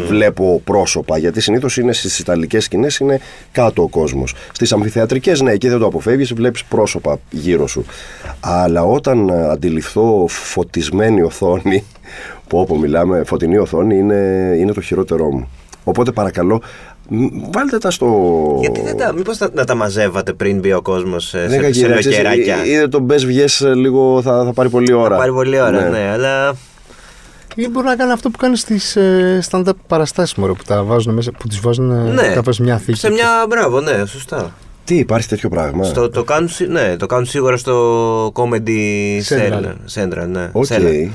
βλέπω πρόσωπα. Γιατί συνήθως είναι στις ιταλικές σκηνές είναι κάτω ο κόσμος. Στις αμφιθεατρικές ναι, εκεί δεν το αποφεύγεις, βλέπεις πρόσωπα γύρω σου. Αλλά όταν ε, αντιληφθώ φωτισμένη οθόνη, που όπου μιλάμε, φωτεινή οθόνη είναι, είναι το χειρότερό μου. Οπότε παρακαλώ, μ, βάλτε τα στο. Γιατί δεν τα, μήπως να, να τα μαζεύατε πριν μπει ο κόσμος σε, Δεν σε, σε λοκεράκια. Είδε τον μπε βγες ε, λίγο, θα, θα πάρει πολλή ώρα. Θα πάρει πολλή ώρα, ναι, αλλά Ή μπορεί να κάνει αυτό που κάνεις στις ε, stand-up παραστάσεις μωρέ, που, τα βάζουν μέσα, που τις βάζουν ε, ναι. κάπως σε μια θήκη. Σε μια, μπράβο, ναι, σωστά. Τι, υπάρχει τέτοιο πράγμα; Στο, το, κάνουν, σι- ναι, το κάνουν σίγουρα στο Comedy Central. Cell- Central, ναι. Οκ. Cellar.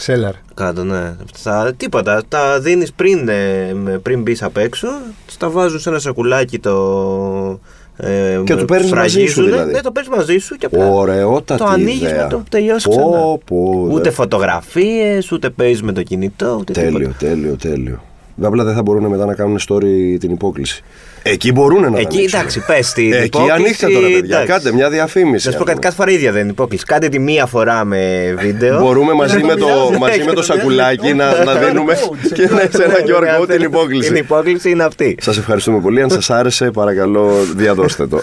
Σέλαρ. Κάτω, ναι. Τα, τίποτα. Τα δίνεις πριν, ε, με- πριν μπεις απ' έξω. τους Τα βάζουν σε ένα σακουλάκι το. Ε, Και το παίρνεις μαζί σου, σφραγίζουνε. δηλαδή. Ναι, το παίρνεις μαζί σου και απλά. Ωραιότατη Το ανοίγεις ιδέα. με το που τελειώσει Πω, ξανά. πω, ούτε δε- φωτογραφίες, ούτε παίζεις με το κινητό, ούτε Τέλειο, τίποτα. τέλειο, τέλειο. Απλά δεν θα μπορούν μετά να κάνουν story την υπόκληση. Εκεί μπορούν να τα Εκεί ανοίξουν. εντάξει, πες την Εκεί υπόκληση, ανοίξτε τώρα, παιδιά. εντάξει. Κάντε μια διαφήμιση. Να σου πω κάτι, κάθε φορά ίδια δεν είναι υπόκληση. Κάντε τη μία φορά με βίντεο. Μπορούμε μαζί με το, μοιράζουμε. μαζί με το σακουλάκι να, να δίνουμε και να σε ένα QR code την Την υπόκληση. υπόκληση είναι αυτή. Σας ευχαριστούμε πολύ. Αν σας άρεσε, παρακαλώ διαδώστε το.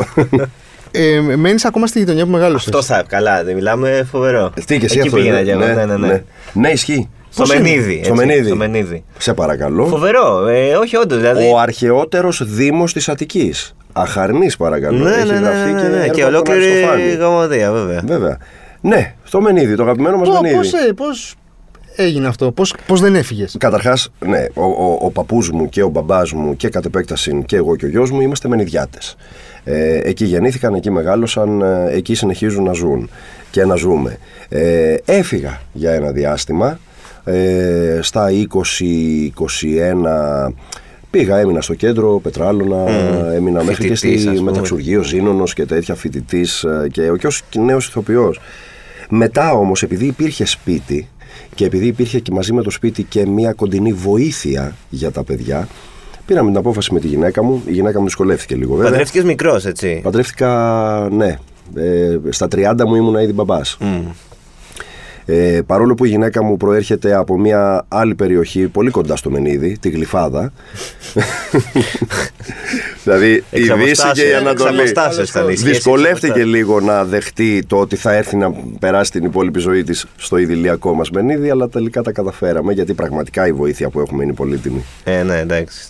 Ε, Μένεις ακόμα στη γειτονιά που μεγάλωσες. Αυτό θα καλά, δεν μιλάμε φοβερό. Τι και εσύ Εκεί αυτό πήγαινα είναι. κι εγώ. Ναι, ναι, ναι. Ναι, ισχύει. Στο Πώς είναι; Μενίδη. Στο έτσι, Μενίδη. Στο Μενίδη. Σε παρακαλώ. Φοβερό, ε, όχι όντως. Δηλαδή, Ο αρχαιότερος δήμος της Αττικής. Αχαρνής παρακαλώ. ναι, Έχει ναι, ναι, γραφτεί ναι, και, ναι, έργο και από τον ολόκληρη Αριστοφάνη. γαμωδία, βέβαια. Βέβαια. Ναι, στο Μενίδη, το αγαπημένο μας Πώ Μενίδη. πώς, ε, πώς έγινε αυτό, πώς, πώς δεν έφυγες; Καταρχάς, ναι, ο, ο, ο παππούς μου και ο μπαμπάς μου και κατ' επέκταση και εγώ και ο γιος μου είμαστε μενιδιάτες. Ε, εκεί γεννήθηκαν, εκεί μεγάλωσαν, ε, εκεί συνεχίζουν να ζουν και να ζούμε. Ε, έφυγα για ένα διάστημα Ε, στα 20-21 πήγα, έμεινα στο κέντρο, Πετράλωνα, έμεινα μέχρι και Φοιτητής, ας στη πούμε. Μεταξουργείο Ζήνονος και τέτοια φοιτητής και, και ως νέος ηθοποιός. Μετά όμως επειδή υπήρχε σπίτι και επειδή υπήρχε και μαζί με το σπίτι και μια κοντινή βοήθεια για τα παιδιά, πήραμε την απόφαση με τη γυναίκα μου. Η γυναίκα μου δυσκολεύτηκε λίγο βέβαια. Παντρεύτηκες μικρός, έτσι. Παντρεύτηκα, ναι. Ε, στα 30 μου ήμουνα ήδη μπαμπάς. Μμ. Ε, παρόλο που η γυναίκα μου προέρχεται από μια άλλη περιοχή πολύ κοντά στο Μενίδη, τη Γλυφάδα. δηλαδή η Εξ Δύση και η αποστάσεως- Ανατολή. εξ αποστάσεως ήταν η σχέση, Δυσκολεύτηκε εξ λίγο να δεχτεί το ότι θα έρθει να περάσει την υπόλοιπη ζωή της στο ιδηλιακό μας Μενίδη, αλλά τελικά τα καταφέραμε γιατί πραγματικά η βοήθεια που έχουμε είναι πολύτιμη. Ε, ναι, εντάξει.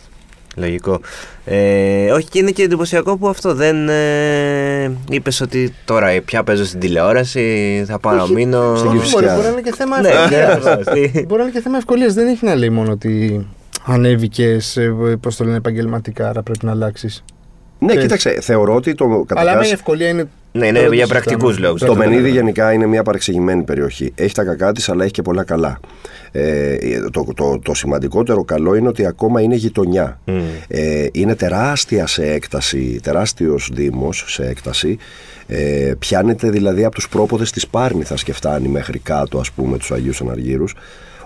Λογικό. Ε, όχι και είναι και εντυπωσιακό που αυτό δεν ε, είπες ότι τώρα πια παίζω στην τηλεόραση, θα πάω να μείνω. στην Όχι, Κυφσιά. μπορεί, μπορεί να είναι και θέμα Ναι, ευκολίας. ναι, αυτή. Μπορεί να είναι και θέμα ευκολίας. Δεν έχει να λέει μόνο ότι ανέβηκες, πώς το λένε, επαγγελματικά, άρα πρέπει να αλλάξεις. Ναι, Ξέρεις. κοίταξε, θεωρώ ότι το Αλλά άμα καταρχάς, η ευκολία είναι. Ναι, είναι τώρα το για συζητάμε. πρακτικούς λόγους. Το Αυτό Μενίδη ναι. γενικά είναι μια παρεξηγημένη περιοχή. Έχει τα κακά της, αλλά έχει και πολλά καλά. Ε, το, το, το σημαντικότερο καλό είναι ότι ακόμα είναι γειτονιά. Μμ. Ε, είναι τεράστια σε έκταση, τεράστιος δήμος σε έκταση. Ε, πιάνεται δηλαδή από τους πρόποδες της Πάρνηθας και φτάνει μέχρι κάτω ας πούμε τους Αγίους Αναργύρους.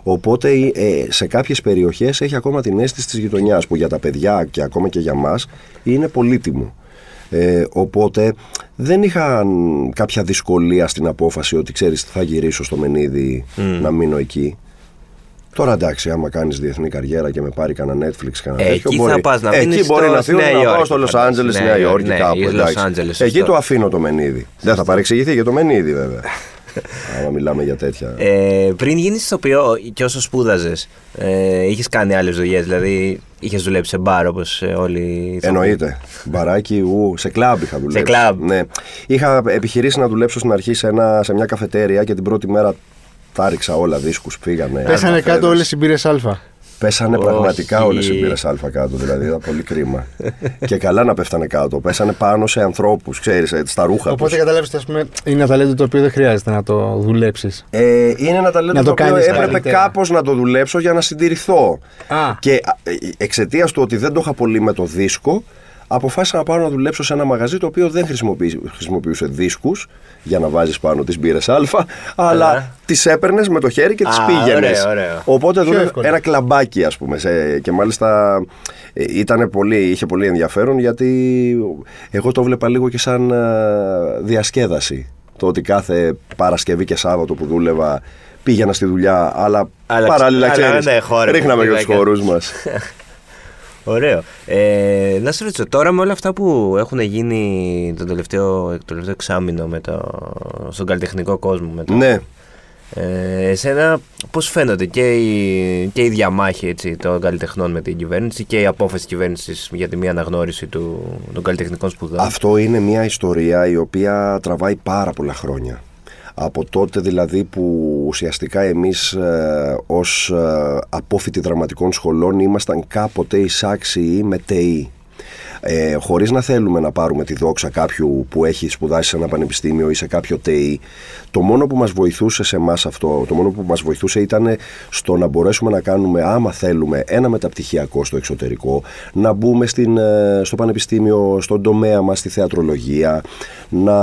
Οπότε ε, σε κάποιες περιοχές έχει ακόμα την αίσθηση της γειτονιάς που για τα παιδιά και ακόμα και για μας είναι πολύτιμο. Ε, οπότε δεν είχα μ, κάποια δυσκολία στην απόφαση ότι ξέρεις θα γυρίσω στο Μενίδη να μείνω εκεί. Τώρα εντάξει, άμα κάνεις διεθνή καριέρα και με πάρει κανένα Netflix, κανένα Ε, τέτοιο. εκεί μπορεί, θα πας να εκεί μείνεις μπορεί στο- να στη φύγω Νέα να πάω Υόρκη, στο Λος φαντάζομαι. Άντζελες, στη Νέα Νέα Υόρκη, Υόρκη ναι, κάπου. ή Λος εντάξει. Άντζελες, Εκεί σωστό. το αφήνω το Μενίδη. Δεν θα παρεξηγηθεί και το Μενίδη βέβαια. Άμα μιλάμε για τέτοια. Ε, πριν γίνεις ηθοποιό και όσο σπούδαζες, ε, είχες κάνει άλλες δουλειές. Δηλαδή, είχες δουλέψει σε μπαρ όπως όλοι οι ηθοποιοί. Εννοείται. Μπαράκι, ου, σε κλαμπ είχα δουλέψει. κλαμπ. Ναι. Είχα επιχειρήσει να δουλέψω στην αρχή σε, ένα, σε μια καφετέρια και την πρώτη μέρα τα ρίξα όλα, δίσκους πήγανε. Πέσανε αναφέρες. κάτω όλες οι μπύρες Α. Πέσανε Όχι. πραγματικά όλες οι μπύρες Α κάτω, δηλαδή ήταν πολύ κρίμα. και καλά να πέφτανε κάτω. Πέσανε πάνω σε ανθρώπους, ξέρεις, στα ρούχα Οπότε τους. καταλάβεις, ας πούμε, είναι ένα ταλέντο το οποίο δεν χρειάζεται να το δουλέψεις. Ε, είναι ένα ταλέντο Να το, το οποίο κάνεις έπρεπε καλύτερα. κάπως να το δουλέψω για να συντηρηθώ. Α. Και εξαιτίας του ότι δεν το είχα πολύ με το δίσκο, αποφάσισα να πάω να δουλέψω σε ένα μαγαζί το οποίο δεν χρησιμοποιεί- χρησιμοποιούσε δίσκους για να βάζεις πάνω τις μπύρες Α, αλλά Ωραία. τις έπαιρνες με το χέρι και τις Α, πήγαινες. ωραίο, ωραίο. Οπότε Πιο δούλευε εύκολο. ένα κλαμπάκι ας πούμε σε, και μάλιστα ε, ήτανε πολύ, είχε πολύ ενδιαφέρον γιατί εγώ το βλέπα λίγο και σαν ε, διασκέδαση. Το ότι κάθε Παρασκευή και Σάββατο που δούλευα πήγαινα στη δουλειά, αλλά, Αλλά παράλληλα ξε- αλλά ξέρεις, ναι, χόρευε ρίχναμε και τους λιγάκι. χορούς μας. Ωραίο. Ε, να σε ρωτήσω, τώρα με όλα αυτά που έχουν γίνει το τελευταίο, το τελευταίο εξάμεινο με το, στον καλλιτεχνικό κόσμο. Με το, ναι, Ε, εσένα πώς φαίνονται και η, και η διαμάχη έτσι, των καλλιτεχνών με την κυβέρνηση και η απόφαση της κυβέρνησης για τη μία αναγνώριση του, των καλλιτεχνικών σπουδών; Αυτό είναι μια ιστορία η οποία τραβάει πάρα πολλά χρόνια. Από τότε δηλαδή που ουσιαστικά εμείς ε, ως ε, απόφοιτοι δραματικών σχολών ήμασταν κάποτε εισάξιοι με ΤΕΗ. Ε, χωρίς να θέλουμε να πάρουμε τη δόξα κάποιου που έχει σπουδάσει σε ένα πανεπιστήμιο ή σε κάποιο ΤΕΗ, το μόνο που μας βοηθούσε σε εμάς αυτό, το μόνο που μας βοηθούσε ήταν στο να μπορέσουμε να κάνουμε, άμα θέλουμε, ένα μεταπτυχιακό στο εξωτερικό, να μπούμε στην, ε, στο πανεπιστήμιο, στον τομέα μας, στη θεατρολογία, να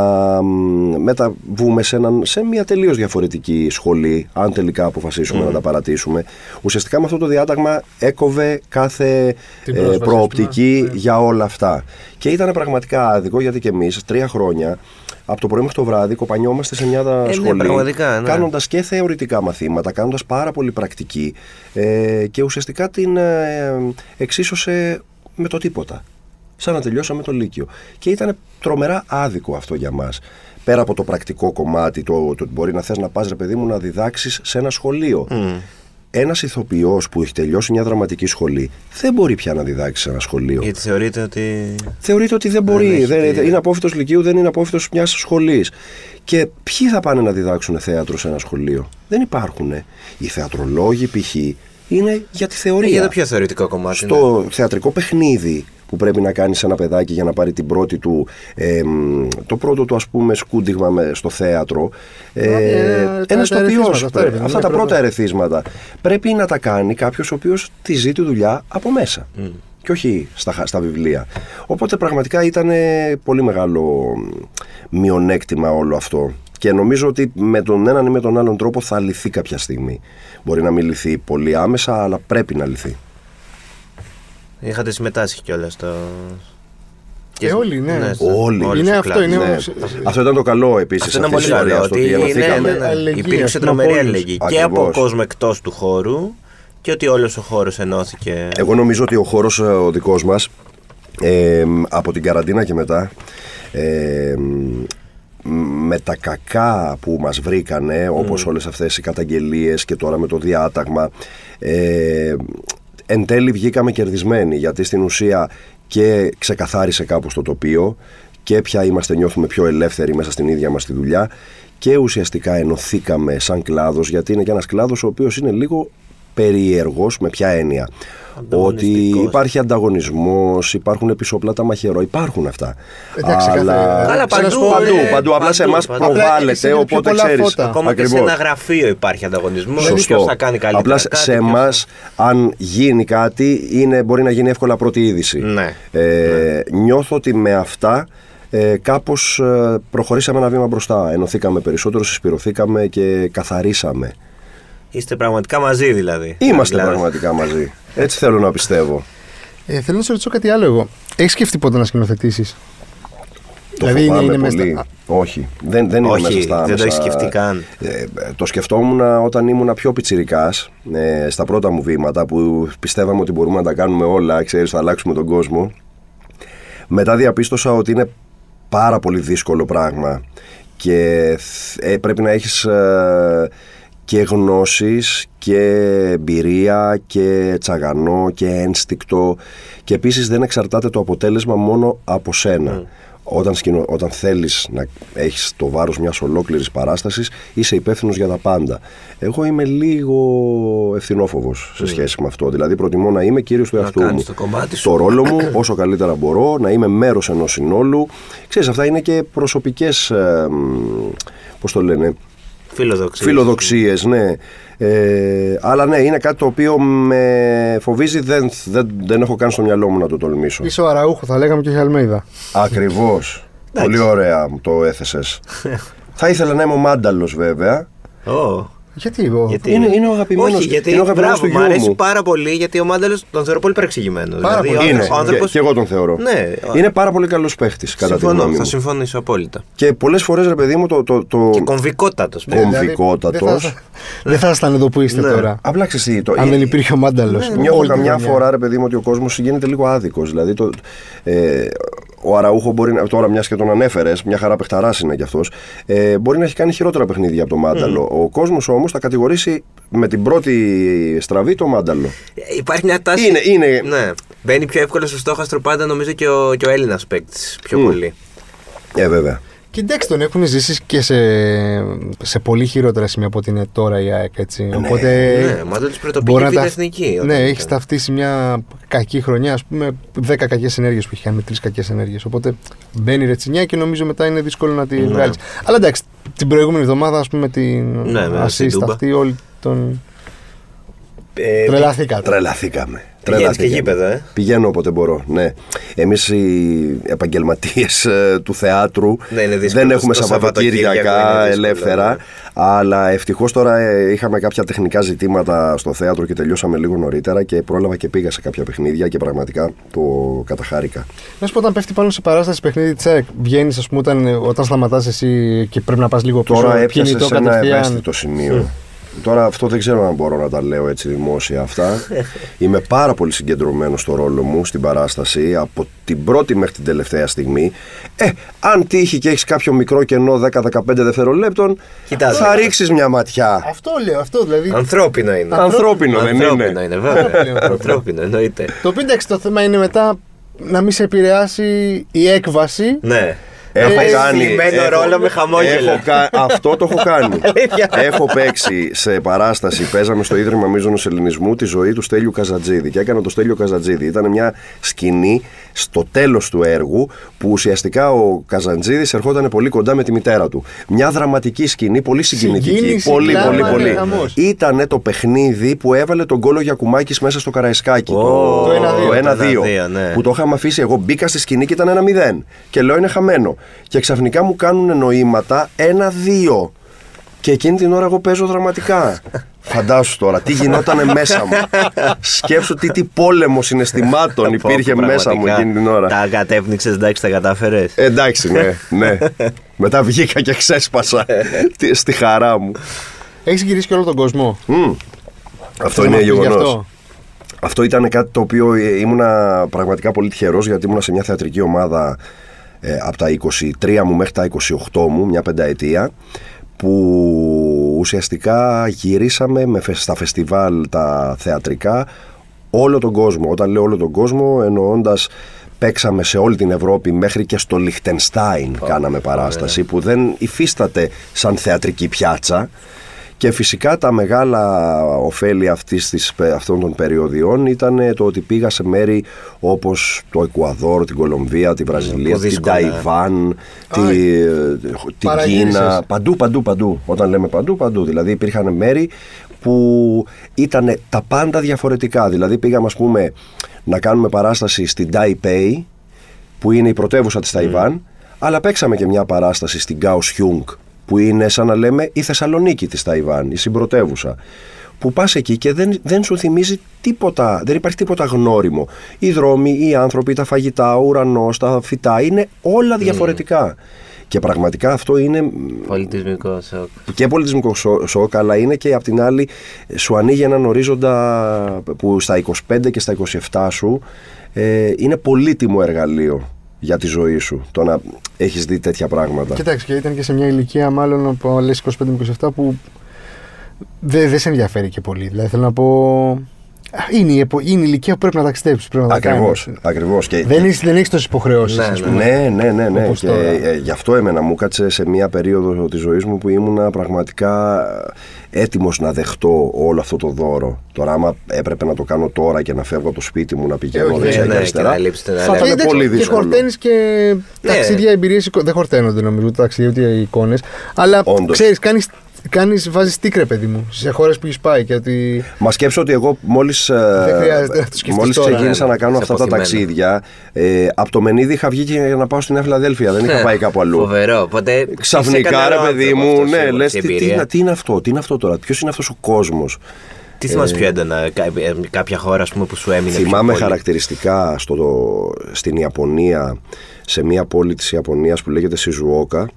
μ, μεταβούμε σε, έναν, σε μια τελείως διαφορετική σχολή, αν τελικά αποφασίσουμε να τα παρατήσουμε. Ουσιαστικά με αυτό το διάταγμα έκοβε κάθε Την ε, πρόσβαση, προοπτική ας πούμε. για όλα αυτά. Και ήταν πραγματικά άδικο γιατί και εμείς τρία χρόνια από το πρωί μέχρι το βράδυ κοπανιόμαστε σε μια ναι, σχολή πραγματικά, ναι. κάνοντας και θεωρητικά μαθήματα, κάνοντας πάρα πολύ πρακτική ε, και ουσιαστικά την ε, εξίσωσε με το τίποτα. Σαν να τελειώσαμε το Λύκειο. Και ήταν τρομερά άδικο αυτό για μας. Πέρα από το πρακτικό κομμάτι, το, το ότι μπορεί να θες να πας ρε παιδί μου να διδάξεις σε ένα σχολείο. Ένας ηθοποιός που έχει τελειώσει μια δραματική σχολή δεν μπορεί πια να διδάξει σε ένα σχολείο. Γιατί θεωρείτε ότι... Θεωρείται ότι δεν μπορεί. έχει Δεν, τη- είναι απόφυτος λυκείου, δεν είναι απόφυτος μιας σχολής. Και ποιοι θα πάνε να διδάξουν θέατρο σε ένα σχολείο; Δεν υπάρχουν. Οι θεατρολόγοι π.χ. είναι για τη θεωρία. Ε, για το πιο θεωρητικό κομμάτι. ναι. Στο θεατρικό παιχνίδι που πρέπει να κάνεις ένα παιδάκι για να πάρει την πρώτη του, ε, μ, το πρώτο του ας πούμε σκούντιγμα με- στο θέατρο. Ε, Ε, τα- ένας τα τοπιός, ερεθίσματα, αυτά, ρε παιδί μου, αυτά είναι τα πρώτα πρώτα. ερεθίσματα. Πρέπει να τα κάνει κάποιος ο οποίος τη ζει τη δουλειά από μέσα. Και όχι στα, χα- στα βιβλία. Οπότε πραγματικά ήταν πολύ μεγάλο μ, μειονέκτημα όλο αυτό. Και νομίζω ότι με τον έναν ή με τον άλλον τρόπο θα λυθεί κάποια στιγμή. Μπορεί να μην λυθεί πολύ άμεσα, αλλά πρέπει να λυθεί. Είχατε συμμετάσχει κιόλας στο. Ε, όλοι, ναι. στο- Όλοι. όλοι Είναι στο αυτό, κλαμπ. είναι Ναι. όμως- Αυτό ήταν το καλό επίσης. Αυτό ήταν πολύ καλό. Ότι ναι, ναι, ναι. αλληλεγγύη, υπήρξε ας πούμε, τρομερή από όλους. αλληλεγγύη και από Ακριβώς. κόσμο εκτός του χώρου και ότι όλος ο χώρος ενώθηκε. Εγώ νομίζω ότι ο χώρος ε, ο δικός μας ε, από την καραντίνα και μετά ε, με τα κακά που μας βρήκανε όπως όλες αυτές οι καταγγελίες και τώρα με το διάταγμα ε, εν τέλει βγήκαμε κερδισμένοι γιατί στην ουσία και ξεκαθάρισε κάπως το τοπίο και πια είμαστε νιώθουμε πιο ελεύθεροι μέσα στην ίδια μας τη δουλειά και ουσιαστικά ενωθήκαμε σαν κλάδος γιατί είναι και ένας κλάδος ο οποίος είναι λίγο περίεργος με ποια έννοια ότι Ανταγωνιστικός. υπάρχει ανταγωνισμός, υπάρχουν επισοπλάτα μαχαιρό, υπάρχουν αυτά. Εντάξει, κάθε- Καλά, Ξέρω να σου παντού, πω, παντού, ε, παντού, απλά σε παντού, εμάς παντού. Απλά προβάλλεται, εσύ είναι πιο οπότε πολλά ξέρεις. φώτα. Ακόμα και σε Ακριβώς. ένα γραφείο υπάρχει ανταγωνισμός. Σωστό. Ποιος θα κάνει καλύτερα. Απλά κάτι, σε ποιος θα- εμά, αν γίνει κάτι, είναι, μπορεί να γίνει εύκολα πρώτη είδηση. Ναι. Ε, Νιώθω ότι με αυτά ε, κάπως ε, προχωρήσαμε ένα βήμα μπροστά. Ενωθήκαμε περισσότερο, συσπηρωθήκαμε και καθαρίσαμε. Είστε πραγματικά μαζί δηλαδή. Είμαστε Δηλαδή, πραγματικά μαζί. Έτσι θέλω να πιστεύω. Ε, θέλω να σε ρωτήσω κάτι άλλο εγώ. Έχεις σκεφτεί πότε να σκηνοθετήσεις; Το Δηλαδή είναι, φοβάμαι είναι μέσα πολύ. στα- Όχι, δεν, δεν είναι Όχι, μέσα στα δεν το άμεσα. έχεις σκεφτεί καν. Ε, το σκεφτόμουν όταν ήμουν πιο πιτσιρικάς, ε, στα πρώτα μου βήματα που πιστεύαμε ότι μπορούμε να τα κάνουμε όλα, ξέρεις, θα αλλάξουμε τον κόσμο. Μετά διαπίστωσα ότι είναι πάρα πολύ δύσκολο πράγμα και θ- ε, πρέπει να έχεις ε, και γνώσεις και εμπειρία και τσαγανό και ένστικτο και επίσης δεν εξαρτάται το αποτέλεσμα μόνο από σένα. Όταν, σκηνο, όταν θέλεις να έχεις το βάρος μιας ολόκληρης παράστασης είσαι υπεύθυνος για τα πάντα. Εγώ είμαι λίγο ευθυνόφοβος σε σχέση με αυτό. Δηλαδή προτιμώ να είμαι κύριος του Να εαυτού κάνεις μου. το κομμάτι σου. Το ρόλο μου όσο καλύτερα μπορώ, να είμαι μέρος ενός συνόλου. Ξέρεις, αυτά είναι και προσωπικές, ε, μ, πώς το λένε, Φιλοδοξία. φιλοδοξίες, ναι. Ε, αλλά ναι, είναι κάτι το οποίο με φοβίζει, δεν, δεν, δεν έχω καν στο μυαλό μου να το τολμήσω. Είσαι ο Αραούχο, θα λέγαμε και όχι Αλμέιδα. Ακριβώς. Πολύ ωραία μου το έθεσες. Θα ήθελα να είμαι ο Μάνταλος βέβαια. Ω. Γιατί εγώ. Γιατί... Είναι- είναι ο αγαπημένος- Όχι, γιατί είναι ο αγαπημένος μπράβο, του μου γιού αρέσει μου. πάρα πολύ γιατί ο Μάνταλο τον θεωρώ πολύ παρεξηγημένο. Πάρα δηλαδή, πολύ. ο Είναι, άνθρωπος- ο άνθρωπος- και, και εγώ τον θεωρώ. Ναι. Είναι πάρα πολύ καλός παίχτης κατά τη Συμφωνώ, γνώμη θα μου. συμφωνήσω απόλυτα. Και πολλές φορές ρε παιδί μου το... το, το... Και κομβικότατος. Ναι. κομβικότατος. Δηλαδή, δεν θα- Δεν θα ήσταν εδώ που είστε Ναι. τώρα. Απλά ξέρεις τι, το... Αν δεν υπήρχε ο Μάνταλος. Νιώθω καμιά φορά, ρε παιδί μου, ότι ο κόσμος γίνεται λίγο άδικος. Δηλαδή, το, ε, ο Αραούχο μπορεί να. Τώρα, μιας και τον ανέφερες, μια χαρά παιχταράς είναι κι αυτός. Ε, μπορεί να έχει κάνει χειρότερα παιχνίδια από το Μάνταλο. Ο κόσμος όμως θα κατηγορήσει με την πρώτη στραβή το Μάνταλο. Υπάρχει μια τάση. Είναι- είναι- Ναι. Μπαίνει πιο εύκολα στο στόχαστρο πάντα νομίζω και ο, και ο Έλληνας παίκτης πιο Μμ. πολύ. Ε, βέβαια. Και εντάξει, τον έχουν ζήσει και σε, σε πολύ χειρότερα σημεία από ότι είναι τώρα η ΑΕΚ. Έτσι. Οπότε. Ναι, μα δεν τους πρωτοποιεί και η εθνική. Ναι, όταν έχει ήταν. ταυτίσει μια κακή χρονιά, ας πούμε, 10 κακές ενέργειες που έχει κάνει με τρεις κακές ενέργειες. Οπότε μπαίνει η ρετσινιά και νομίζω μετά είναι δύσκολο να τη Ναι. βγάλεις. Αλλά εντάξει, την προηγούμενη εβδομάδα, ας πούμε, την Ναι, με την assist Τούμπα. αυτή, όλοι τον. Ε, Τρελαθήκατε. Τρελαθήκαμε. Πηγαίνεις και Τρελαθήκαμε. γήπεδο, ε; Πηγαίνω όποτε μπορώ. Ναι. Εμείς οι επαγγελματίες του θεάτρου Ναι, είναι δύσκολο. δεν έχουμε Το Σαββατοκύριακο Σαββατοκύριακα είναι δύσκολο, ελεύθερα. ναι. Αλλά ευτυχώς τώρα ε, είχαμε κάποια τεχνικά ζητήματα στο θέατρο και τελειώσαμε λίγο νωρίτερα και πρόλαβα και πήγα σε κάποια παιχνίδια και πραγματικά το καταχάρηκα. Να σου πω, όταν πέφτει πάνω σε παράσταση παιχνίδι τσεκ, βγαίνεις, ας πούμε, όταν, όταν σταματάς εσύ και πρέπει να πας λίγο πίσω. Τώρα έπιασες κινητό σε ένα κατευθείαν. ευαίσθητο σημείο. Τώρα αυτό δεν ξέρω αν μπορώ να τα λέω έτσι δημόσια αυτά. Είμαι πάρα πολύ συγκεντρωμένος στο ρόλο μου, στην παράσταση, από την πρώτη μέχρι την τελευταία στιγμή. Ε, αν τύχει και έχεις κάποιο μικρό κενό 10-15 δευτερολέπτων, Κοιτάζω. θα ρίξεις μια ματιά. Αυτό λέω, αυτό δηλαδή. Ανθρώπινο είναι. Ανθρώπινο δεν Ανθρώπινο είναι. είναι, βέβαια. Ανθρώπινο. Ανθρώπινο, εννοείται. Το οποίο εντάξει, το θέμα είναι μετά να μην σε επηρεάσει η έκβαση. Ναι. Έχω Ε, κάνει. στημένο έχω- ρόλο με χαμόγελα. έχω κα- Αυτό το έχω κάνει. Αλήθεια. έχω παίξει σε παράσταση. Παίζαμε στο Ίδρυμα Μίζωνος Ελληνισμού τη ζωή του Στέλιου Καζατζίδη. Και έκανα το Στέλιο Καζατζίδη. Ήταν μια σκηνή στο τέλος του έργου που ουσιαστικά ο Καζατζίδης ερχόταν πολύ κοντά με τη μητέρα του. Μια δραματική σκηνή, πολύ συγκινητική. Συγκίνηση, πολύ, κλάμα, πολύ, ναι, πολύ. χαμός. Ήτανε το παιχνίδι που έβαλε τον κόλο Γιακουμάκης μέσα στο Καραϊσκάκι. Ω, Το 1-2. το 1-2. 1-2, ναι. Που το είχαμε αφήσει. Εγώ μπήκα στη σκηνή και ήταν ένα 0. Και λέω είναι χαμένο. Και ξαφνικά μου κάνουν νοήματα 1-2. Και εκείνη την ώρα εγώ παίζω δραματικά. Φαντάσου τώρα, τι γινότανε μέσα μου. Σκέψου τι, τι πόλεμος συναισθημάτων υπήρχε Πω, πω, μέσα μου πραγματικά. εκείνη την ώρα. Τα κατέπνιξε, εντάξει, τα κατάφερες. Ε, εντάξει, ναι, ναι. Μετά βγήκα και ξέσπασα Τι- στη χαρά μου. Έχεις γυρίσει και όλο τον κόσμο. Μμ. Αυτό Θες να είναι μας πεις γι' γεγονός. αυτό; Αυτό ήταν κάτι το οποίο ε, ήμουνα πραγματικά πολύ τυχερός γιατί ήμουνα σε μια θεατρική ομάδα ε, από τα 23 μου μέχρι τα 28 μου, μια πενταετία που ουσιαστικά γυρίσαμε με, φε- στα φεστιβάλ τα θεατρικά όλο τον κόσμο. Όταν λέω όλο τον κόσμο εννοώντας παίξαμε σε όλη την Ευρώπη μέχρι και στο Λιχτενστάιν κάναμε παράσταση που δεν υφίσταται σαν θεατρική πιάτσα και φυσικά τα μεγάλα ωφέλη αυτής της, αυτών των περιοδιών ήταν το ότι πήγα σε μέρη όπως το Εκουαδόρ, την Κολομβία, τη Βραζιλία, Που την δύσκολα. Ταϊβάν, τη, την παραγύρισες. Κίνα. Παντού, παντού, παντού. Όταν λέμε παντού, παντού. Δηλαδή υπήρχαν μέρη που ήταν τα πάντα διαφορετικά. Δηλαδή πήγαμε ας πούμε να κάνουμε παράσταση στην Taipei που είναι η πρωτεύουσα της Ταϊβάν αλλά παίξαμε και μια παράσταση στην Kaohsiung που είναι σαν να λέμε η Θεσσαλονίκη της Ταϊβάν, η συμπρωτεύουσα που πας εκεί και δεν, δεν σου θυμίζει τίποτα, δεν υπάρχει τίποτα γνώριμο. Οι δρόμοι, οι άνθρωποι, τα φαγητά, ο ουρανός, τα φυτά είναι όλα διαφορετικά. Και πραγματικά αυτό είναι Πολιτισμικό σοκ. και πολιτισμικό σο- σοκ, αλλά είναι και απ' την άλλη σου ανοίγει έναν ορίζοντα που στα 25 και στα 27 σου ε, είναι πολύτιμο εργαλείο για τη ζωή σου το να έχεις δει τέτοια πράγματα. Κοιτάξτε, και ήταν και σε μια ηλικία μάλλον από λες 25 με 27 που δεν δεν σε ενδιαφέρει και πολύ. Δηλαδή θέλω να πω. Α, Είναι η, επο- είναι η ηλικία που πρέπει να ταξιδέψεις. Πρέπει να τα Ακριβώς, κάνεις. ακριβώς. Και, Δεν, έχεις, δεν έχεις τόσες υποχρεώσεις. Ναι, ας ναι. πούμε. Ναι, ναι, ναι, ναι. Όπως Και τώρα. ε, γι' αυτό εμένα μου κάτσε σε μια περίοδο της ζωής μου που ήμουνα πραγματικά έτοιμος να δεχτώ όλο αυτό το δώρο. Τώρα άμα έπρεπε να το κάνω τώρα και να φεύγω από το σπίτι μου να πηγαίνω όχι, δεξιά ναι, και ναι, αριστερά. και να λείψεις την θα άλλη. ήταν Και εντάξει, πολύ Και δύσκολο. χορταίνεις και Ναι. ταξίδια, εμπειρίες. Δεν χορταίνονται νομίζω ούτε ταξίδια ούτε οι εικόνες. Αλλά Όντως. ξέρεις, κάνεις. Κάνεις, βάζεις τίκρε παιδί μου σε χώρες που έχεις πάει και ότι Μα σκέψω ότι εγώ μόλις Δεν χρειάζεται να το σκεφτείς μόλις τώρα. ξεκίνησα Ναι, να κάνω είσαι αυτά τα αποθυμένο. ταξίδια, ε, από το Μενίδη είχα βγει και για να πάω στη Νέα Φιλαδέλφια. Δεν είχα πάει κάπου αλλού. Φοβερό. Οπότε Ξαφνικά, ρε παιδί μου, ναι, λες τι, τι, τι, είναι- τι είναι αυτό, τι είναι αυτό τώρα, ποιος είναι αυτός ο κόσμος; τι θυμάσαι πιο έντονα, κα- ε, κάποια χώρα ας πούμε, που σου έμεινε. πιο Θυμάμαι πολύ; χαρακτηριστικά στο, στην Ιαπωνία, σε μια πόλη της Ιαπωνίας που λέγεται Σιζουόκα,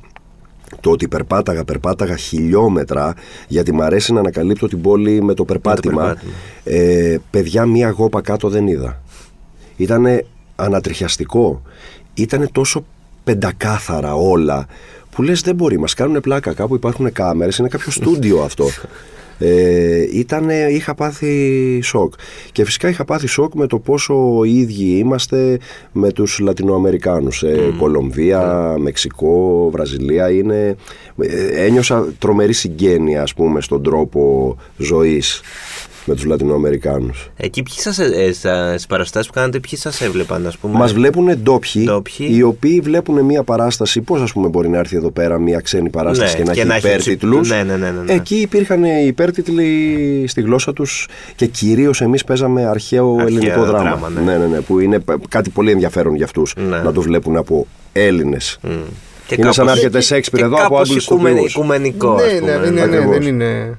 το ότι περπάταγα, περπάταγα χιλιόμετρα, γιατί μ' αρέσει να ανακαλύπτω την πόλη με το περπάτημα. περπάτημα. Ε, παιδιά, μία γόπα κάτω δεν είδα. Ήτανε ανατριχιαστικό. Ήτανε τόσο πεντακάθαρα όλα που λες δεν μπορεί, μας κάνουν πλάκα κάπου υπάρχουν κάμερες, είναι κάποιο στούντιο αυτό. Ε, ήτανε, είχα πάθει σοκ. Και φυσικά είχα πάθει σοκ με το πόσο οι ίδιοι είμαστε με τους Λατινοαμερικάνους. Ε, Κολομβία, Μεξικό, Βραζιλία. Είναι, ε, ένιωσα τρομερή συγγένεια ας πούμε στον τρόπο ζωής με τους Λατινοαμερικάνους. Εκεί ποιοι σας, ε, ε, στα- στις παραστάσεις που κάνατε, ποιοι σας έβλεπαν, ας πούμε; Μας βλέπουν ντόπιοι, Ντόπιοι. οι οποίοι βλέπουν μια παράσταση. Πώς ας πούμε μπορεί να έρθει εδώ πέρα μια ξένη παράσταση Ναι, και να και έχει να έχει υπέρτιτλους. ναι, ναι, ναι, ναι, ναι. Εκεί υπήρχαν οι υπέρτιτλοι στη γλώσσα τους και κυρίως εμείς παίζαμε αρχαίο, Αρχαίο ελληνικό δράμα. δράμα, ναι. ναι, ναι, ναι, που είναι π- κάτι πολύ ενδιαφέρον για αυτούς Ναι. να το βλέπουν από Έλληνες. Μμ. Και Είναι σαν να κάπως- έρχεται και- Σέξπιρ και εδώ από κάπως Άγγλους οικουμεν- ηθοποιούς. Οικουμενικό, ας ναι, πούμε. ναι, ναι, ναι, Ακριβώς. δεν είναι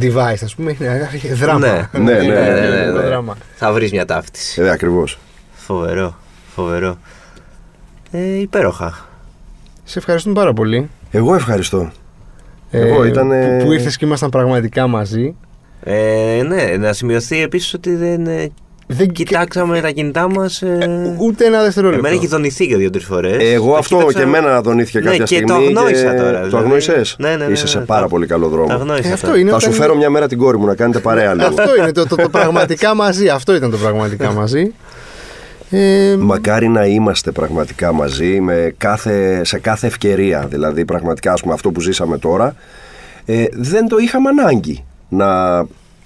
device, ας πούμε, είναι δράμα. Ναι, Ναι, ναι, ναι, ναι, Είναι ναι, ναι. δράμα. Θα βρεις μια ταύτιση. Ε, ακριβώς. Φοβερό, φοβερό. Ε, υπέροχα. Σε ευχαριστούμε πάρα πολύ. Εγώ ευχαριστώ. ε, Εγώ ήτανε- που, που ήρθες και ήμασταν πραγματικά μαζί. Ε, ναι, να σημειωθεί επίσης ότι δεν ε, Δεν κοιτάξαμε τα κινητά μας. Ε, Ούτε ένα δευτερόλεπτο. Εμένα έχει δονηθεί και δύο-τρεις φορές. Εγώ αυτό και εμένα δονήθηκε ναι, κάποια και στιγμή. το αγνόησα τώρα. Το δηλαδή. αγνόησες; Ναι, ναι, ναι, Είσαι ναι, σε ναι. πάρα Το- πολύ καλό Το δρόμο. αγνόησα. Ε, αυτό τώρα. είναι. Θα σου όταν- φέρω μια μέρα την κόρη μου να κάνετε παρέα λίγο. Αυτό είναι το, το, το πραγματικά μαζί. Αυτό ήταν το πραγματικά μαζί. Ε, Μακάρι να είμαστε πραγματικά μαζί με κάθε, σε κάθε ευκαιρία. Δηλαδή, πραγματικά, ας πούμε, αυτό που ζήσαμε τώρα, ε, δεν το είχαμε ανάγκη να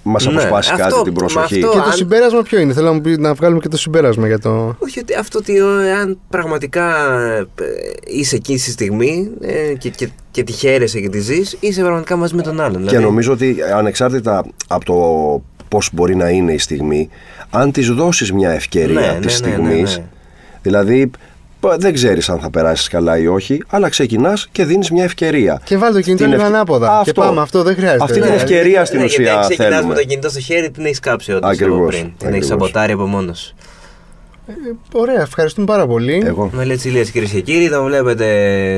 μας Ναι, αποσπάσει αυτό- κάτι την με προσοχή. αυτό- και το αν- συμπέρασμα ποιο είναι, θέλω να, μου πει- να βγάλουμε και το συμπέρασμα για το. Όχι ότι αυτό ότι ε, αν πραγματικά ε, είσαι εκεί στη στιγμή ε, και, και, και τη χαίρεσαι και τη ζεις, είσαι πραγματικά μαζί με τον άλλον. Και δηλαδή. νομίζω ότι ανεξάρτητα από το πώς μπορεί να είναι η στιγμή, αν της δώσεις μια ευκαιρία Ναι, της ναι, ναι, στιγμής, ναι, ναι. δηλαδή π- δεν ξέρεις αν θα περάσεις καλά ή όχι, αλλά ξεκινάς και δίνεις μια ευκαιρία. Και βάλει το κινητό Την λίγο ευκαι- ανάποδα. Και πάμε, αυτό δεν χρειάζεται. Αυτή την Ναι. ευκαιρία στην ναι, ουσία γιατί αν ξεκινάς θέλουμε. με το κινητό στο χέρι, την έχεις κάψει όντως Ακριβώς, από πριν. Την έχεις ακριβώς. σαμποτάρει από μόνος. Ωραία, ευχαριστούμε πάρα πολύ. Εγώ. Με λέει Τσιλίας κυρίες και κύριοι, τον βλέπετε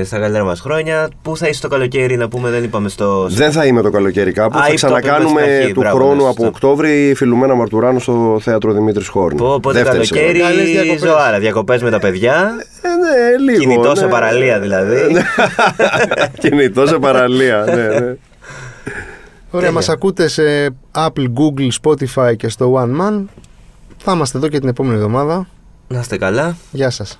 στα καλύτερα μας χρόνια. Πού θα είσαι το καλοκαίρι, να πούμε, δεν είπαμε στο. Δεν θα είμαι το καλοκαίρι κάπου. Α, θα ή το είπαμε ξανακάνουμε στην αρχή, του μπράβο, χρόνου ναι, από σωστά. Οκτώβρη φιλουμένα Μαρτουράνου στο θέατρο Δημήτρης Χόρν. Πω, Οπότε Δεύτερη καλοκαίρι, σειρά. Καλές διακοπές. ζωάρα, διακοπές με τα παιδιά. Ε, ναι, λίγο. Κινητό ναι. σε παραλία δηλαδή. Κινητό σε παραλία, ναι, ναι. Ωραία, μας ακούτε σε Apple, Google, Spotify και στο One Man. Θα είμαστε εδώ και την επόμενη εβδομάδα. Να είστε καλά. Γεια σας.